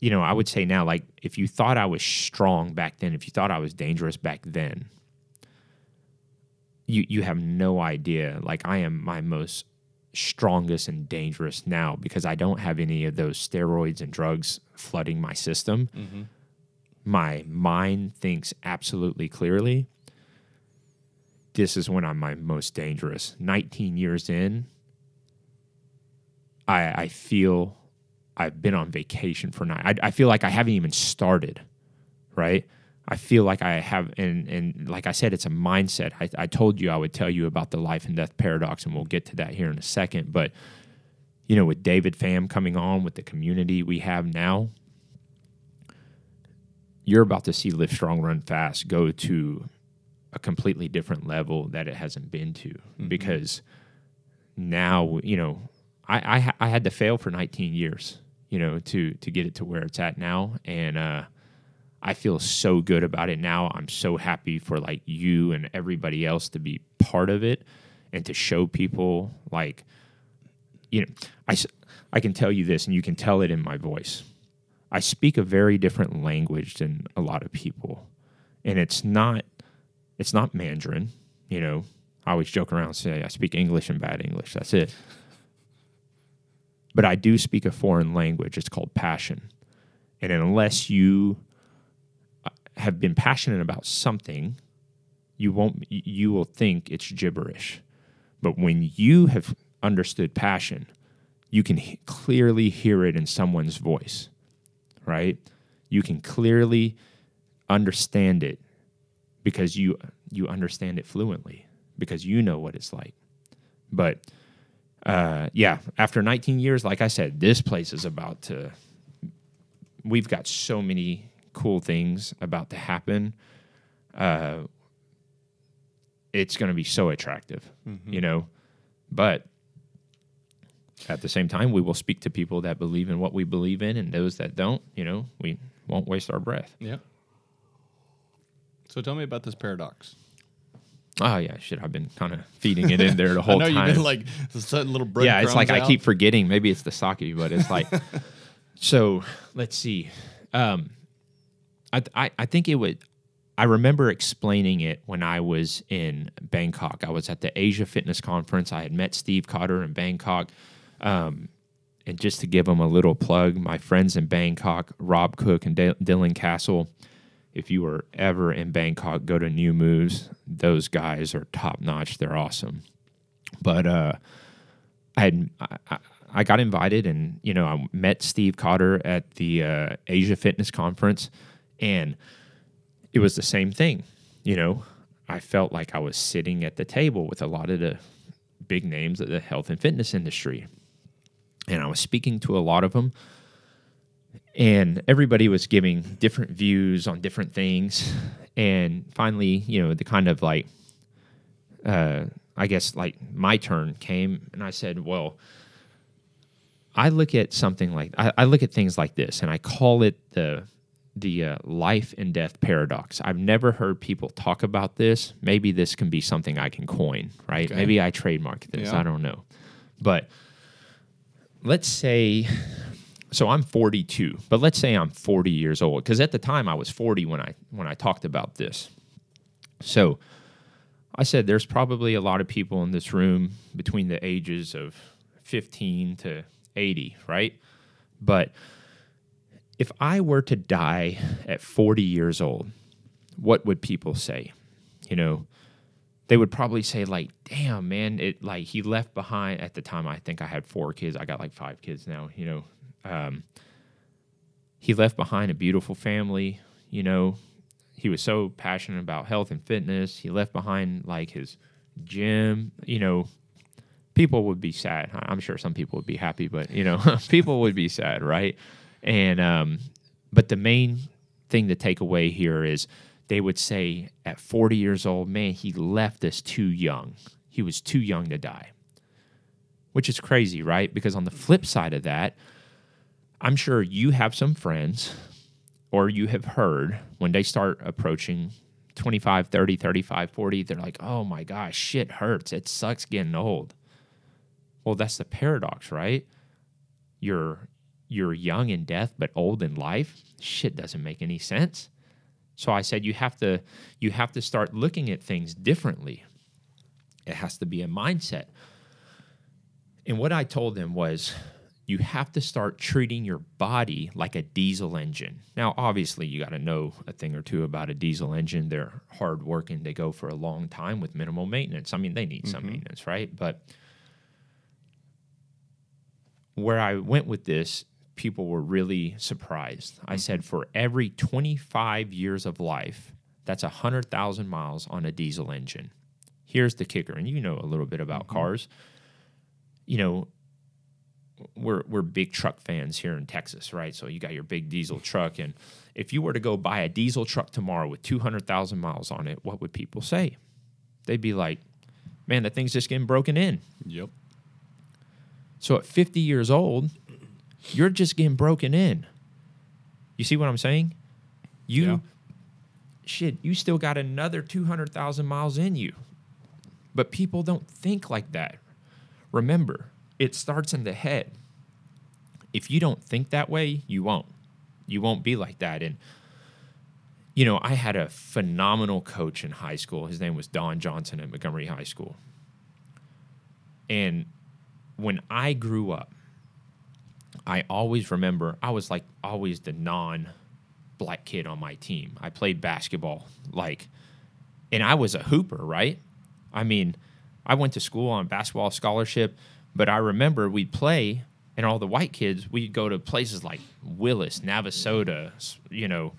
you know, I would say now, like, if you thought I was strong back then, if you thought I was dangerous back then, you you have no idea. Like, I am my most strongest and dangerous now because I don't have any of those steroids and drugs flooding my system. Mm-hmm. My mind thinks absolutely clearly. This is when I'm my most dangerous. 19 years in, I, I feel I've been on vacation for nine. I, I feel like I haven't even started, right? I feel like I have, and and like I said, it's a mindset. I, I told you I would tell you about the life and death paradox, and we'll get to that here in a second. But you know, with David Pham coming on, with the community we have now, you're about to see Lift Strong, Run Fast go to a completely different level that it hasn't been to because now you know I, I I had to fail for 19 years you know to to get it to where it's at now and uh I feel so good about it now I'm so happy for like you and everybody else to be part of it and to show people like you know I I can tell you this and you can tell it in my voice I speak a very different language than a lot of people and it's not it's not Mandarin. You know, I always joke around and say I speak English and bad English. That's it. But I do speak a foreign language. It's called passion. And unless you have been passionate about something, you won't you will think it's gibberish. But when you have understood passion, you can he- clearly hear it in someone's voice, right? You can clearly understand it because you you understand it fluently because you know what it's like. But uh, yeah, after 19 years, like I said, this place is about to. We've got so many cool things about to happen. Uh, it's going to be so attractive, you know. But at the same time, we will speak to people that believe in what we believe in, and those that don't, you know, we won't waste our breath. Yeah. So tell me about this paradox. Oh yeah, shit! I've been kind of feeding it in there the I whole know time. you've been like setting little bread. yeah, it's like I keep forgetting. Maybe it's the sake, but it's like. so let's see. Um, I, I think it would. I remember explaining it when I was in Bangkok. I was at the Asia Fitness Conference. I had met Steve Cotter in Bangkok. Um, and just to give them a little plug, my friends in Bangkok, Rob Cook and D- Dylan Castle, if you were ever in Bangkok, go to New Moves. Those guys are top notch. They're awesome. But uh, I had I, I got invited, and you know, I met Steve Cotter at the uh, Asia Fitness Conference, and it was the same thing. You know, I felt like I was sitting at the table with a lot of the big names of the health and fitness industry, and I was speaking to a lot of them. And everybody was giving different views on different things. And finally, you know, the kind of like, uh, I guess like my turn came, and I said, well, I look at something like I, I, look at things like this, and I call it the the uh, life and death paradox. I've never heard people talk about this. Maybe this can be something I can coin, right? Okay. Maybe I trademark this. Yeah. I don't know, but let's say. So I'm 42, but let's say I'm 40 years old because at the time I was 40 when I when I talked about this. So I said there's probably a lot of people in this room between the ages of 15 to 80, right? But if I were to die at 40 years old, what would people say? You know, they would probably say like, "Damn, man, it like he left behind." At the time, I think I had four kids. I got like five kids now. You know, um, he left behind a beautiful family. You know, he was so passionate about health and fitness. He left behind like his gym. You know, people would be sad. I'm sure some people would be happy, but you know, people would be sad, right? And um, but the main thing to take away here is they would say at 40 years old, man, he left us too young. He was too young to die, which is crazy, right? Because on the flip side of that, I'm sure you have some friends or you have heard when they start approaching 25, 30, 35, 40, they're like, oh my gosh, shit hurts. It sucks getting old. Well, that's the paradox, right? You're you're young in death but old in life. Shit doesn't make any sense. So I said you have to you have to start looking at things differently. It has to be a mindset. And what I told them was you have to start treating your body like a diesel engine. Now, obviously, you got to know a thing or two about a diesel engine. They're hard working, they go for a long time with minimal maintenance. I mean, they need mm-hmm. some maintenance, right? But where I went with this, people were really surprised. Mm-hmm. I said, for every 25 years of life, that's 100,000 miles on a diesel engine. Here's the kicker, and you know a little bit about mm-hmm. cars. You know, we're we're big truck fans here in Texas, right? So you got your big diesel truck, and if you were to go buy a diesel truck tomorrow with 200,000 miles on it, what would people say? They'd be like, "Man, that thing's just getting broken in." Yep. So at 50 years old, you're just getting broken in. You see what I'm saying? You yeah. shit, you still got another 200,000 miles in you. But people don't think like that. Remember, it starts in the head. If you don't think that way, you won't. You won't be like that. And you know, I had a phenomenal coach in high school. His name was Don Johnson at Montgomery High School. And when I grew up, I always remember I was like always the non black kid on my team. I played basketball like and I was a hooper, right? I mean, I went to school on basketball scholarship, but I remember we'd play and all the white kids, we'd go to places like Willis, Navasota, you know,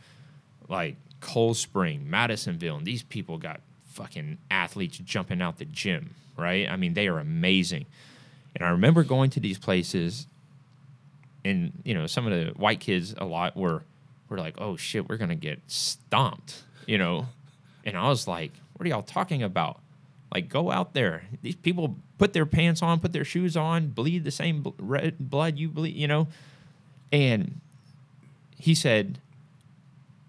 like Cold Spring, Madisonville, and these people got fucking athletes jumping out the gym, right? I mean, they are amazing. And I remember going to these places, and you know, some of the white kids a lot were were like, "Oh shit, we're gonna get stomped," you know. And I was like, "What are y'all talking about? Like, go out there. These people put their pants on, put their shoes on, bleed the same red blood you bleed, you know." And he said,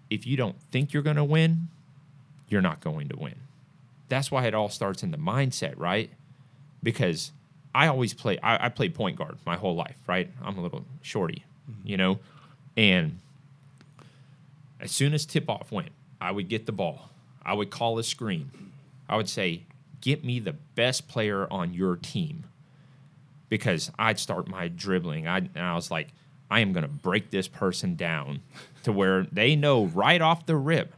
"If you don't think you're gonna win, you're not going to win." That's why it all starts in the mindset, right? Because I always play. I, I played point guard my whole life, right? I'm a little shorty, mm-hmm. you know, and as soon as tip off went, I would get the ball. I would call a screen. I would say, "Get me the best player on your team," because I'd start my dribbling. I and I was like, "I am going to break this person down to where they know right off the rip."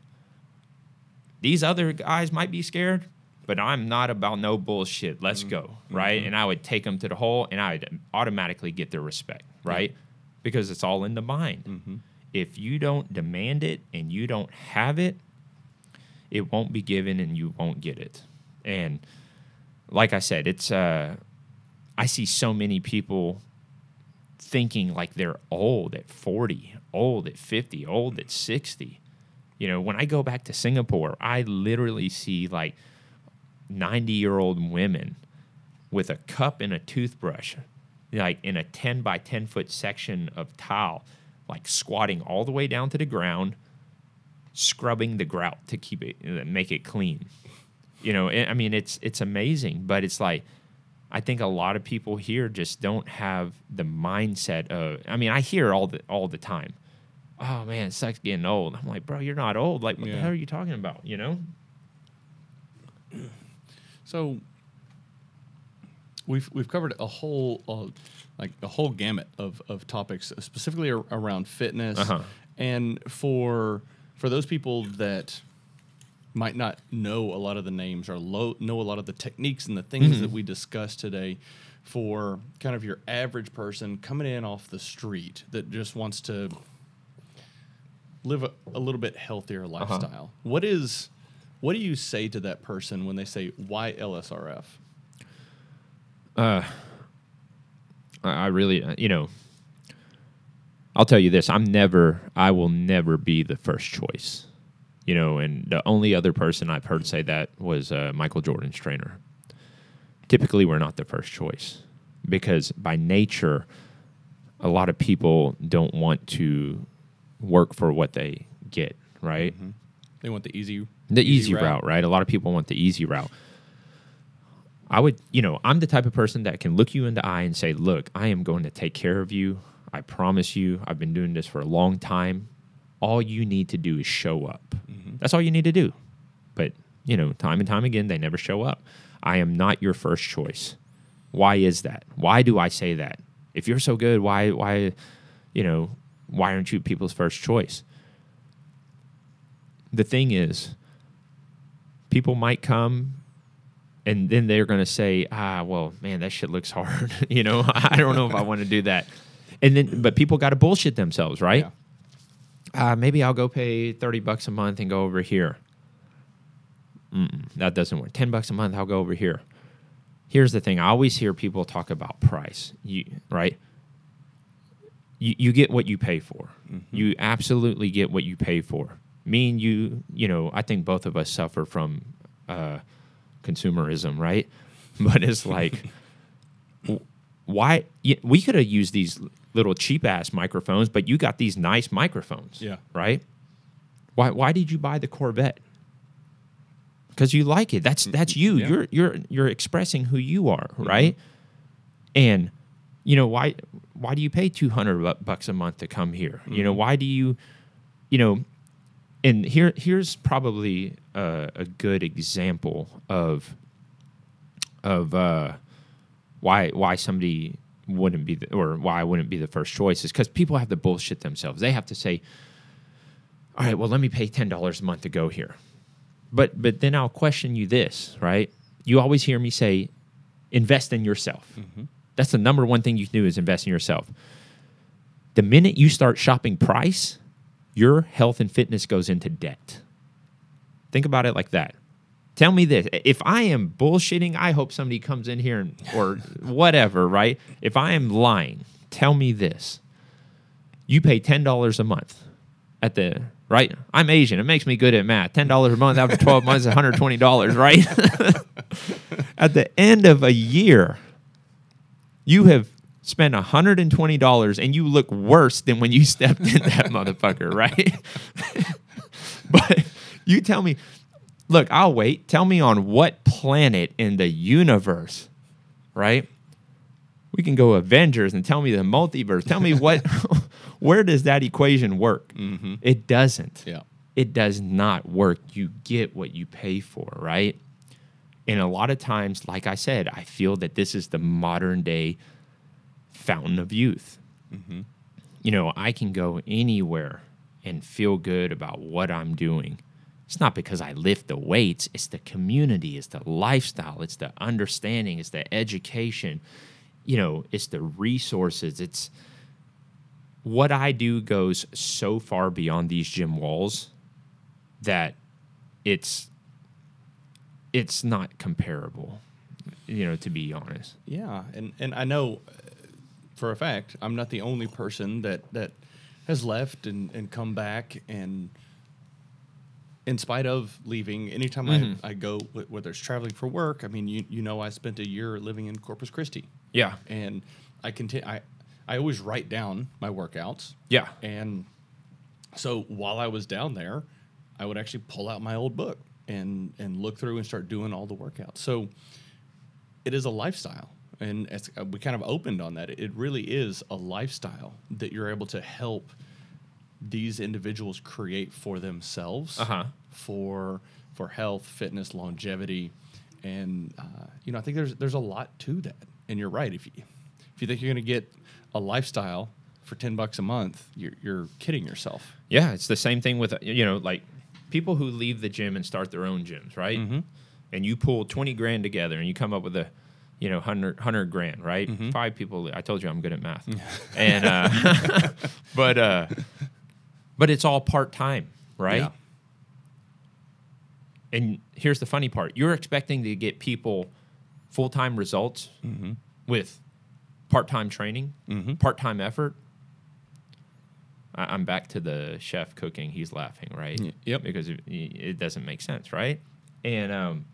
These other guys might be scared, but I'm not about no bullshit. Let's mm-hmm. go, right? Mm-hmm. And I would take them to the hole, and I'd automatically get their respect, right? Because it's all in the mind. Mm-hmm. If you don't demand it and you don't have it, it won't be given, and you won't get it. And like I said, it's uh, I see so many people thinking like they're old at 40, old at 50, old at 60. You know, when I go back to Singapore, I literally see like 90 year old women with a cup and a toothbrush, like in a 10 by 10 foot section of tile, like squatting all the way down to the ground, scrubbing the grout to keep it, uh, make it clean. You know, I mean, it's it's amazing, but it's like I think a lot of people here just don't have the mindset of. I mean, I hear all the all the time. Oh man, it sucks getting old. I'm like, bro, you're not old. Like, what Yeah. the hell are you talking about? You know? So we've we've covered a whole uh, like a whole gamut of of topics specifically ar- around fitness Uh-huh. and for for those people that might not know a lot of the names or lo- know a lot of the techniques and the things Mm-hmm. that we discussed today for kind of your average person coming in off the street that just wants to live a, a little bit healthier Uh-huh. lifestyle. What is what do you say to that person when they say why LSRF? I I really, uh, you know, I'll tell you this: I'm never, I will never be the first choice. You know, and the only other person I've heard say that was uh, Michael Jordan's trainer. Typically, we're not the first choice because by nature, a lot of people don't want to work for what they get. Right. They want the easy The easy, route. right? A lot of people want the easy route. I would, you know, I'm the type of person that can look you in the eye and say, "Look, I am going to take care of you. I promise you. I've been doing this for a long time. All you need to do is show up. Mm-hmm. That's all you need to do." But, you know, time and time again they never show up. I am not your first choice. Why is that? Why do I say that? If you're so good, why why you know, why aren't you people's first choice? The thing is, people might come and then they're going to say, ah, well, man, that shit looks hard. you know, I don't know if I want to do that. And then, but people got to bullshit themselves, right? Uh, maybe I'll go pay 30 bucks a month and go over here. Mm-mm, that doesn't work. 10 bucks a month, I'll go over here. Here's the thing I always hear people talk about price, you, right? You, you get what you pay for. You absolutely get what you pay for. Me and you, you know, I think both of us suffer from uh, consumerism, right? But it's like, why? We could have used these little cheap ass microphones, but you got these nice microphones, Yeah. right? Why? Why did you buy the Corvette? Because you like it. That's that's mm-hmm. you. Yeah. You're you're you're expressing who you are, mm-hmm. right? And you know why? Why do you pay two hundred bucks a month to come here? You know mm-hmm. why do you? You know, and here here's probably a, a good example of of uh, why why somebody wouldn't be the, or why I wouldn't be the first choice is because people have to bullshit themselves. They have to say, "All right, well, let me pay ten dollars a month to go here." But but then I'll question you this, right? You always hear me say, "Invest in yourself." That's the number one thing you can do is invest in yourself. The minute you start shopping price, your health and fitness goes into debt. Think about it like that. Tell me this. If I am bullshitting, I hope somebody comes in here and, or whatever, right? If I am lying, tell me this. You pay $10 a month at the, right? I'm Asian. It makes me good at math. $10 a month after 12 months is $120, right? at the end of a year, you have spent $120 and you look worse than when you stepped in that motherfucker, right? but you tell me, look, I'll wait. Tell me on what planet in the universe, right? We can go Avengers and tell me the multiverse. Tell me what, where does that equation work? Mm-hmm. It doesn't. Yeah. It does not work. You get what you pay for, right? And a lot of times, like I said, I feel that this is the modern day fountain of youth. Mm-hmm. You know, I can go anywhere and feel good about what I'm doing it's not because I lift the weights, it's the community, it's the lifestyle, it's the understanding, it's the education, you know, it's the resources, it's what I do goes so far beyond these gym walls that it's it's not comparable, you know, to be honest. Yeah, and and I know for a fact I'm not the only person that that has left and and come back and in spite of leaving anytime Mhm. I, I go whether it's traveling for work i mean you, you know i spent a year living in corpus christi Yeah. and i continue i i always write down my workouts Yeah. and so while I was down there, I would actually pull out my old book and and look through and start doing all the workouts. So it is a lifestyle, and as uh, we kind of opened on that, it really is a lifestyle that you're able to help these individuals create for themselves Uh-huh. for for health, fitness, longevity, and uh, you know I think there's there's a lot to that. And you're right if you if you think you're going to get a lifestyle for ten bucks a month, you're you're kidding yourself. Yeah, it's the same thing with you know like people who leave the gym and start their own gyms, right? Mm-hmm. And you pull twenty grand together and you come up with a you know 100, 100 grand, right? Mm-hmm. Five people. I told you I'm good at math, and uh, but uh, but it's all part time, right? Yeah. And here's the funny part: you're expecting to get people full time results Mm-hmm. with part time training, Mhm. part time effort. I- I'm back to the chef cooking. He's laughing, right? Yep. Because it, it doesn't make sense, right? And um,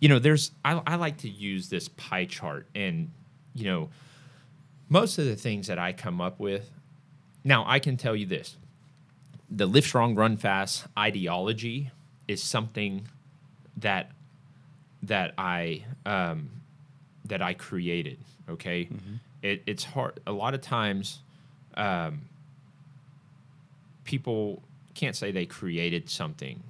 you know, there's I, I like to use this pie chart, and you know, most of the things that I come up with. Now, I can tell you this: the lift strong, run fast ideology is something that that I um, that I created. Okay, it, it's hard. A lot of times, um, people can't say they created something.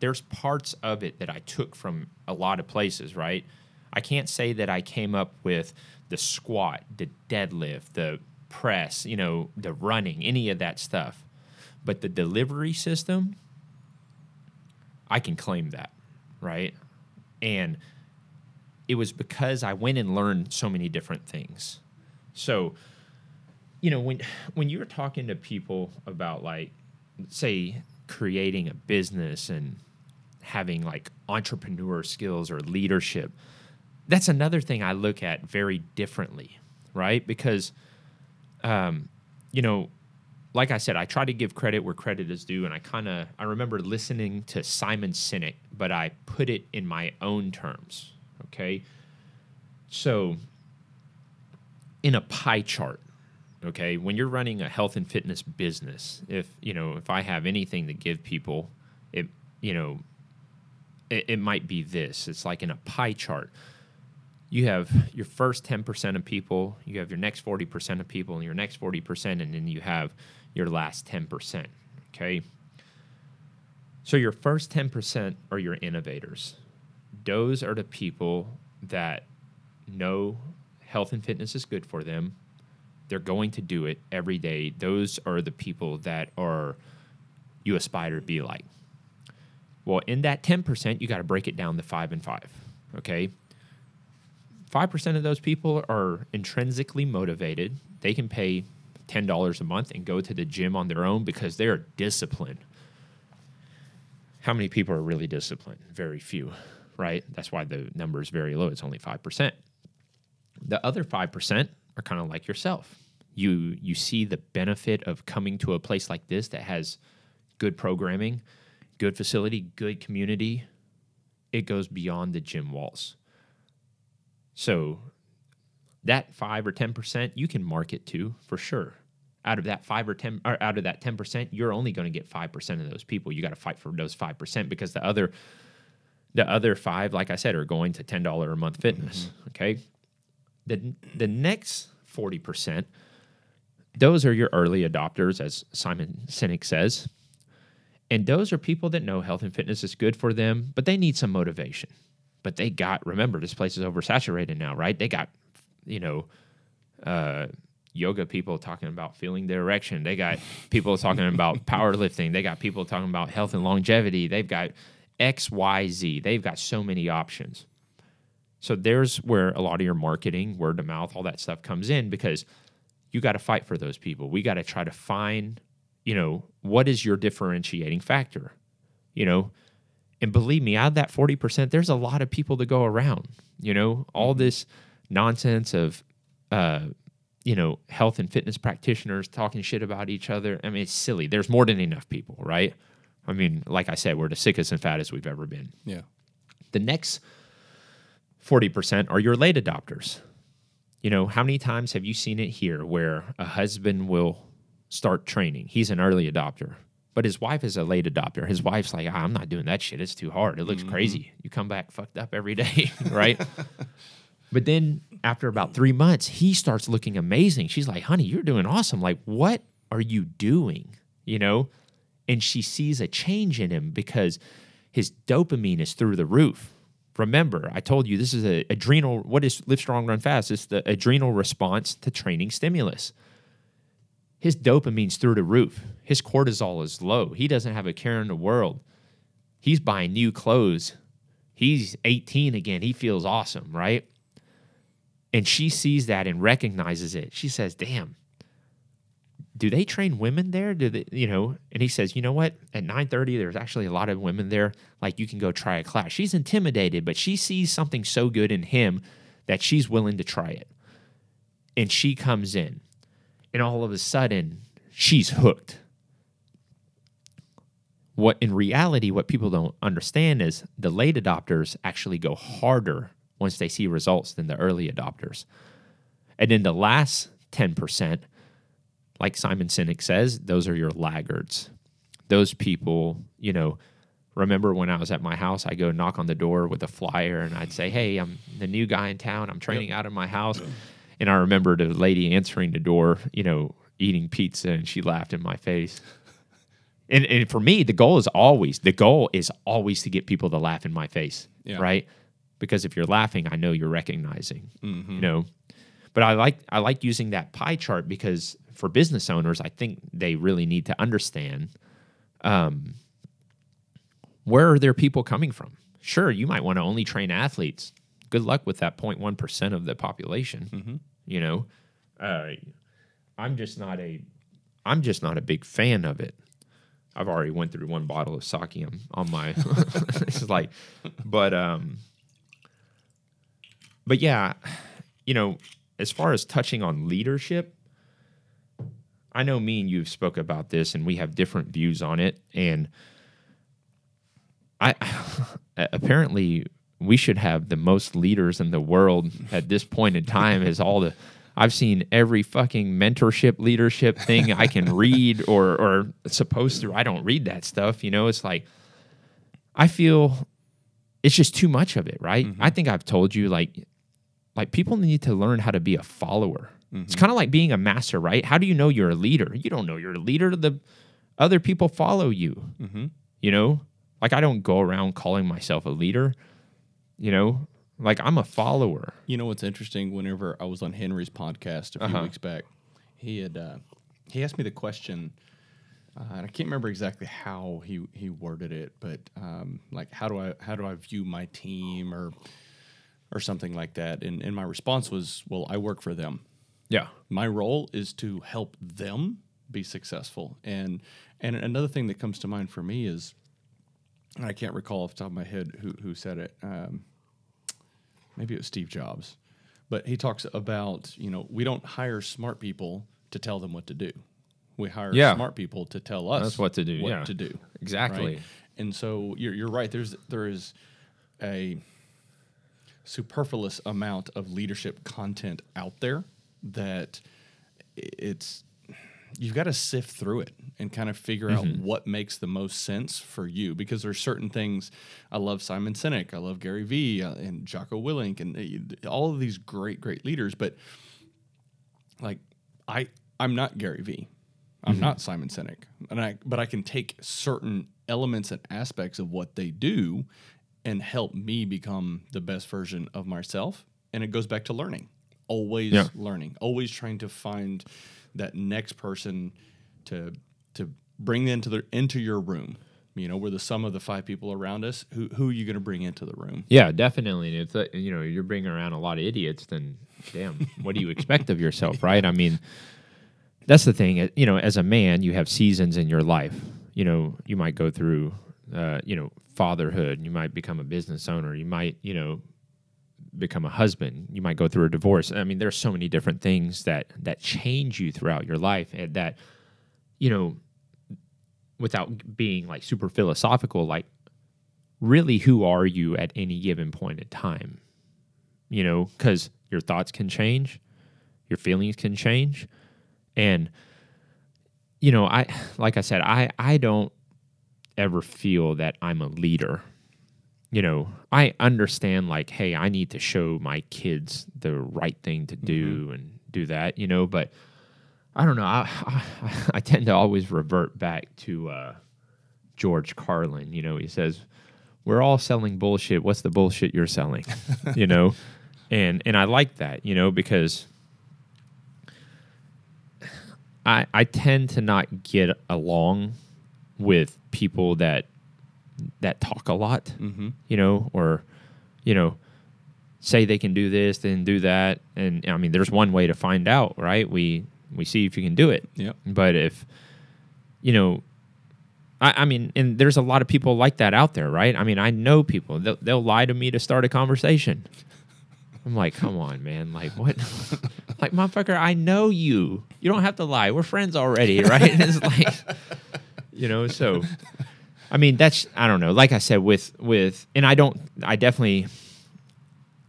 There's parts of it that I took from a lot of places. Right, I can't say that I came up with the squat, the deadlift, the press, you know, the running, any of that stuff. But the delivery system, I can claim that, right? And it was because I went and learned so many different things. So, you know, when when you're talking to people about like say creating a business and having like entrepreneur skills or leadership, that's another thing I look at very differently, right? Because um, you know, like I said, I try to give credit where credit is due, and I kind of I remember listening to Simon Sinek, but I put it in my own terms. Okay, so in a pie chart, okay, when you're running a health and fitness business, if you know if I have anything to give people, it you know, it, it might be this. It's like in a pie chart you have your first 10% of people, you have your next 40% of people, and your next 40%, and then you have your last 10%. Okay. So your first 10% are your innovators. Those are the people that know health and fitness is good for them. They're going to do it every day. Those are the people that are you aspire to be like. Well, in that 10%, you got to break it down to five and five. Okay. 5% of those people are intrinsically motivated. They can pay $10 a month and go to the gym on their own because they're disciplined. How many people are really disciplined? Very few, right? That's why the number is very low. It's only 5%. The other 5% are kind of like yourself. You you see the benefit of coming to a place like this that has good programming, good facility, good community. It goes beyond the gym walls. So that five or ten percent you can market to for sure. Out of that five or ten, or out of that ten percent, you're only going to get five percent of those people. You got to fight for those five percent because the other, the other five, like I said, are going to ten dollar a month fitness. Mm-hmm. Okay, the the next forty percent, those are your early adopters, as Simon Sinek says, and those are people that know health and fitness is good for them, but they need some motivation but they got remember this place is oversaturated now right they got you know uh yoga people talking about feeling their erection. They got people talking about powerlifting. They got people talking about health and longevity. They've got X, Y, Z. They've got so many options. So there's where a lot of your marketing, word of mouth, all that stuff comes in because you got to fight for those people. We got to try to find, you know, what is your differentiating factor? You know, and believe me, out of that 40%, there's a lot of people to go around. You know, all this nonsense of, uh, you know, health and fitness practitioners talking shit about each other. I mean, it's silly. There's more than enough people, right? I mean, like I said, we're the sickest and fattest we've ever been. Yeah. The next 40% are your late adopters. You know, how many times have you seen it here where a husband will start training? He's an early adopter, but his wife is a late adopter. His wife's like, ah, I'm not doing that shit. It's too hard. It looks crazy. You come back fucked up every day, right? but then after about three months, he starts looking amazing. She's like, honey, you're doing awesome. Like, what are you doing? You know? And she sees a change in him because his dopamine is through the roof. Remember, I told you this is a adrenal. What is lift strong, run fast? It's the adrenal response to training stimulus. His dopamine's through the roof. His cortisol is low. He doesn't have a care in the world. He's buying new clothes. He's 18 again. He feels awesome, right? And she sees that and recognizes it. She says, "Damn, do they train women there? Do they, you know? And he says, you know what? At 9:30, there's actually a lot of women there. Like you can go try a class. She's intimidated, but she sees something so good in him that she's willing to try it. And she comes in, and all of a sudden, she's hooked. What in reality, what people don't understand is the late adopters actually go harder once they see results than the early adopters. And then the last 10%, like Simon Sinek says, those are your laggards. Those people, you know, remember when I was at my house, I go knock on the door with a flyer and I'd say, Hey, I'm the new guy in town. I'm training out of my house. And I remember the lady answering the door, you know, eating pizza and she laughed in my face. And, and for me, the goal is always the goal is always to get people to laugh in my face, Yeah. right? Because if you're laughing, I know you're recognizing, mm-hmm. you know. But I like I like using that pie chart because for business owners, I think they really need to understand um, where are their people coming from. Sure, you might want to only train athletes. Good luck with that 0.1 percent of the population. You know, uh, I'm just not a I'm just not a big fan of it. I've already went through one bottle of sake on, on my it's like but um but yeah, you know, as far as touching on leadership, I know me and you've spoke about this and we have different views on it and I apparently we should have the most leaders in the world at this point in time as all the I've seen every fucking mentorship leadership thing I can read or or supposed to I don't read that stuff, you know, it's like I feel it's just too much of it, right? Mm-hmm. I think I've told you like like people need to learn how to be a follower. It's kind of like being a master, right? How do you know you're a leader? You don't know you're a leader. The other people follow you. You know, like I don't go around calling myself a leader. You know, like I'm a follower. You know what's interesting? Whenever I was on Henry's podcast a few Uh-huh. weeks back, he had uh, he asked me the question, uh, and I can't remember exactly how he he worded it, but um, like how do I how do I view my team or or something like that? And and my response was, well, I work for them. Yeah. My role is to help them be successful. And and another thing that comes to mind for me is, and I can't recall off the top of my head who who said it. Um, maybe it was Steve Jobs, but he talks about you know we don't hire smart people to tell them what to do. We hire Yeah. smart people to tell us That's what to do, What yeah. to do Exactly. right? And so you're you're right. There's there is a superfluous amount of leadership content out there that it's you've got to sift through it and kind of figure out what makes the most sense for you because there's certain things I love Simon Sinek, I love Gary Vee uh, and Jocko Willink and uh, all of these great great leaders but like I I'm not Gary Vee. I'm not Simon Sinek. And I but I can take certain elements and aspects of what they do and help me become the best version of myself. And it goes back to learning. Always Yeah. learning, always trying to find that next person to to bring into the into your room. You know, we're the sum of the five people around us. Who who are you going to bring into the room? Yeah, definitely. And if the, you know you're bringing around a lot of idiots, then damn, what do you expect of yourself, right? I mean, that's the thing. You know, as a man, you have seasons in your life. You know, you might go through, uh, you know, fatherhood. You might become a business owner. You might, you know, become a husband. You might go through a divorce. I mean, there's so many different things that that change you throughout your life, and that, you know, without being like super philosophical, like really who are you at any given point in time you know because your thoughts can change your feelings can change and you know i like i said i i don't ever feel that i'm a leader you know i understand like hey i need to show my kids the right thing to do and do that you know but i don't know i i, I tend to always revert back to uh george carlin you know he says we're all selling bullshit. What's the bullshit you're selling? you know? And and I like that, you know, because I I tend to not get along with people that that talk a lot, Mm-hmm. you know, or you know, say they can do this, then do that. And I mean, there's one way to find out, right? We we see if you can do it. Yep. But if you know, I, I mean, and there's a lot of people like that out there, right? I mean, I know people they'll, they'll lie to me to start a conversation. I'm like, come on, man. Like, what? like, motherfucker, I know you. You don't have to lie. We're friends already, right? And it's like, you know, so. I mean, that's I don't know. Like I said, with with, and I don't, I definitely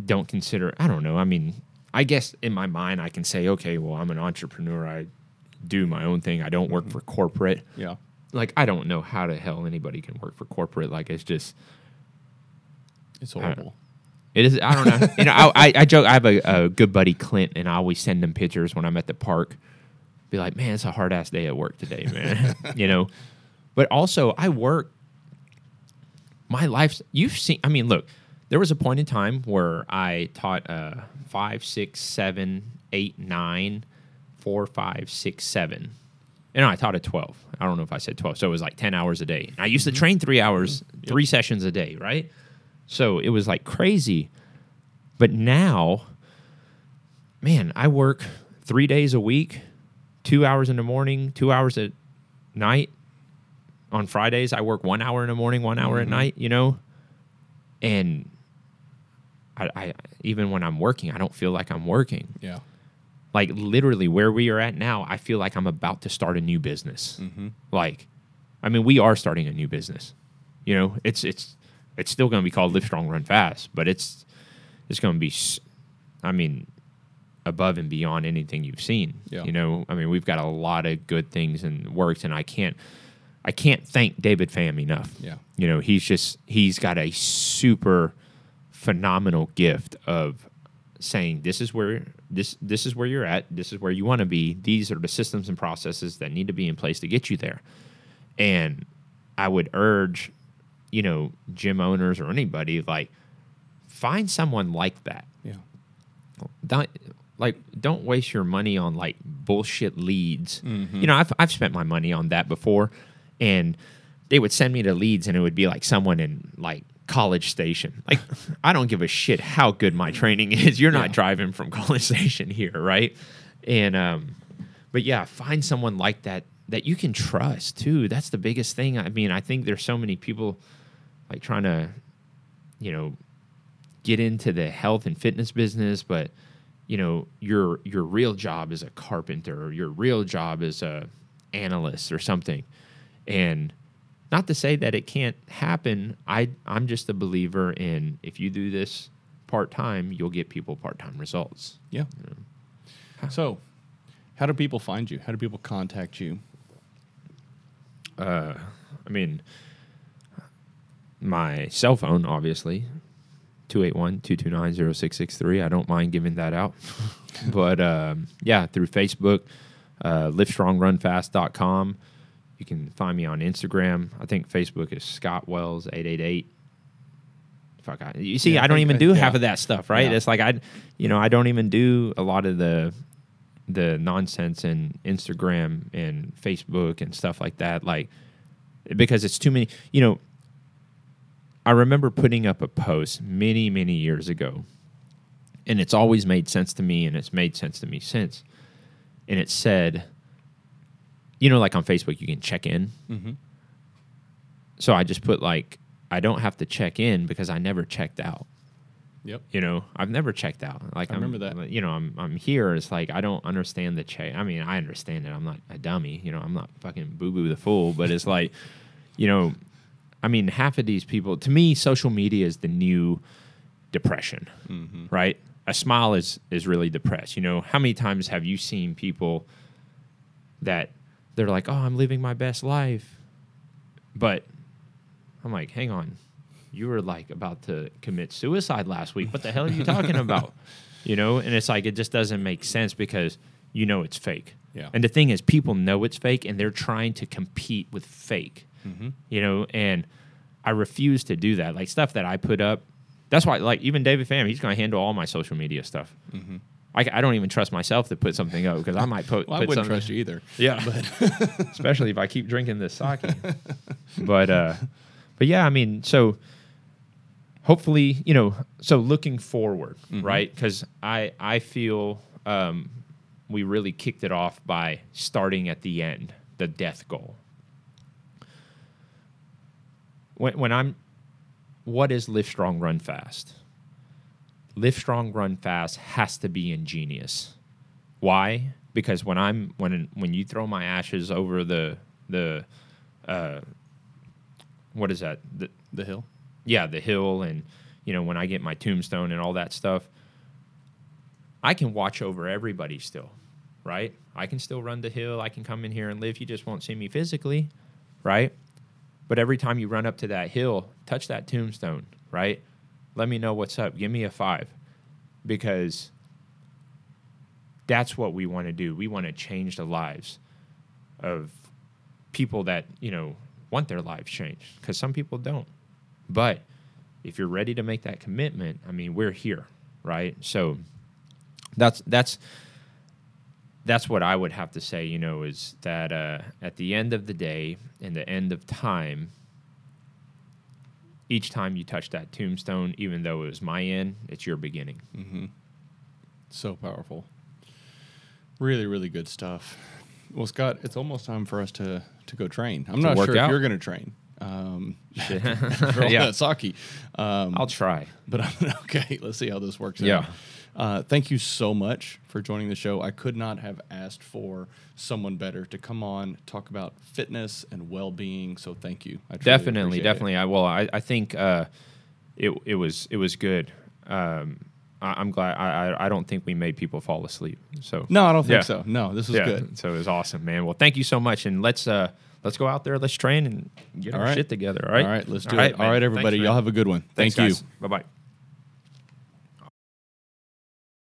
don't consider. I don't know. I mean, I guess in my mind, I can say, okay, well, I'm an entrepreneur. I do my own thing. I don't work for corporate Yeah. like I don't know how the hell anybody can work for corporate. Like it's just It's horrible. it is. I don't know. you know, I, I, I joke. I have a, a good buddy Clint, and I always send him pictures when I'm at the park. Be like, man, it's a hard ass day at work today, man. you know, but also I work. My life's you've seen. I mean, look, there was a point in time where I taught uh, five, six, seven, eight, nine, four, five, six, seven. And I taught at 12. I don't know if I said 12. So it was like 10 hours a day. And I used to train three hours, three sessions a day, right? So it was like crazy. But now, man, I work three days a week, two hours in the morning, two hours at night. On Fridays, I work one hour in the morning, one hour at night, you know? And I, I even when I'm working, I don't feel like I'm working. Yeah. Like literally where we are at now, I feel like I'm about to start a new business. Mm-hmm. Like, I mean, we are starting a new business. You know, it's it's it's still going to be called Lift Strong, Run Fast, but it's it's going to be, I mean, above and beyond anything you've seen. Yeah. You know, I mean, we've got a lot of good things and works, and I can't I can't thank David Pham enough. Yeah. You know, he's just he's got a super phenomenal gift of saying this is where this this is where you're at, this is where you want to be. These are the systems and processes that need to be in place to get you there. And I would urge, you know, gym owners or anybody like find someone like that. Yeah. Don't like don't waste your money on like bullshit leads. Mm-hmm. You know, I've I've spent my money on that before and they would send me to leads and it would be like someone in like College Station. Like I don't give a shit how good my training is. You're not Yeah. driving from College Station here, right? And um but yeah, find someone like that that you can trust too. That's the biggest thing. I mean, I think there's so many people like trying to you know get into the health and fitness business, but you know your your real job is a carpenter or your real job is a analyst or something. And not to say that it can't happen. I I'm just a believer in if you do this part time, you'll get people part time results. Yeah. So, how do people find you? How do people contact you? Uh, I mean, my cell phone, obviously, 281 229 0663. I don't mind giving that out. but um, yeah, through Facebook, uh, liftstrong.runfast.com. You can find me on Instagram. I think Facebook is Scott Wells 888. fuck. I, you see, Yeah, I don't even I- do yeah. half of that stuff, right? Yeah. It's like I, you know, I don't even do a lot of the the nonsense and Instagram and Facebook and stuff like that, like because it's too many. You know, I remember putting up a post many, many years ago, and it's always made sense to me, and it's made sense to me since. And it said, you know, like on Facebook, you can check in. Mm-hmm. So I just put like, I don't have to check in because I never checked out. Yep. You know, I've never checked out. Like I I'm- remember that. You know, I'm I'm here. It's like I don't understand the check. I mean, I understand it. I'm not a dummy. You know, I'm not fucking boo boo the fool. But it's like, you know, I mean, half of these people. To me, social media is the new depression. Mm-hmm. Right? A smile is is really depressed. You know, how many times have you seen people that they're like, "Oh, I'm living my best life," but I'm like, "Hang on." you were like about to commit suicide last week. What the hell are you talking about? You know, and it's like it just doesn't make sense because you know it's fake. Yeah. And the thing is, people know it's fake, and they're trying to compete with fake. Mm-hmm. You know, and I refuse to do that. Like stuff that I put up. That's why, like, even David Pham, he's going to handle all my social media stuff. Mm-hmm. I, I don't even trust myself to put something up because I might put. Well, I put wouldn't something- trust you either. yeah, but especially if I keep drinking this sake. but uh, but yeah, I mean, so hopefully, you know, so looking forward, Mhm. right? Because I I feel um, we really kicked it off by starting at the end, the death goal. When when I'm, what is lift strong, run fast? Lift strong, run fast has to be ingenious. Why? Because when I'm when when you throw my ashes over the the uh, what is that? The, The hill. yeah, the hill, and you know when I get my tombstone and all that stuff, I can watch over everybody still, right? I can still run the hill. I can come in here and live. You just won't see me physically, right? But every time you run up to that hill, touch that tombstone, right? Let me know what's up. Give me a five, because that's what we want to do. We want to change the lives of people that you know want their lives changed because some people don't. But if you're ready to make that commitment, I mean, we're here, right? So that's that's that's what I would have to say. You know, is that uh, at the end of the day, in the end of time, each time you touch that tombstone, even though it was my end, it's your beginning. Mm-hmm. So powerful. Really, really good stuff. Well, Scott, it's almost time for us to to go train. I'm To not sure out? if you're going to train. Um, yeah, sake. Um, I'll try. but I'm, okay, let's see how this works Yeah. out. Uh, thank you so much for joining the show. I could not have asked for someone better to come on talk about fitness and well-being. So thank you. I truly definitely it. definitely i well i, I think uh, it, it was it was good um, I, i'm glad I, I i don't think we made people fall asleep so No, I don't think Yeah. so. No, this was yeah good. so it was awesome man well thank you so much and let's uh let's go out there let's train and get All our right. shit together all right All right, let's do All it. All man. right, Thanks, everybody. man. Y'all have a good one. Thanks, Thank you. bye-bye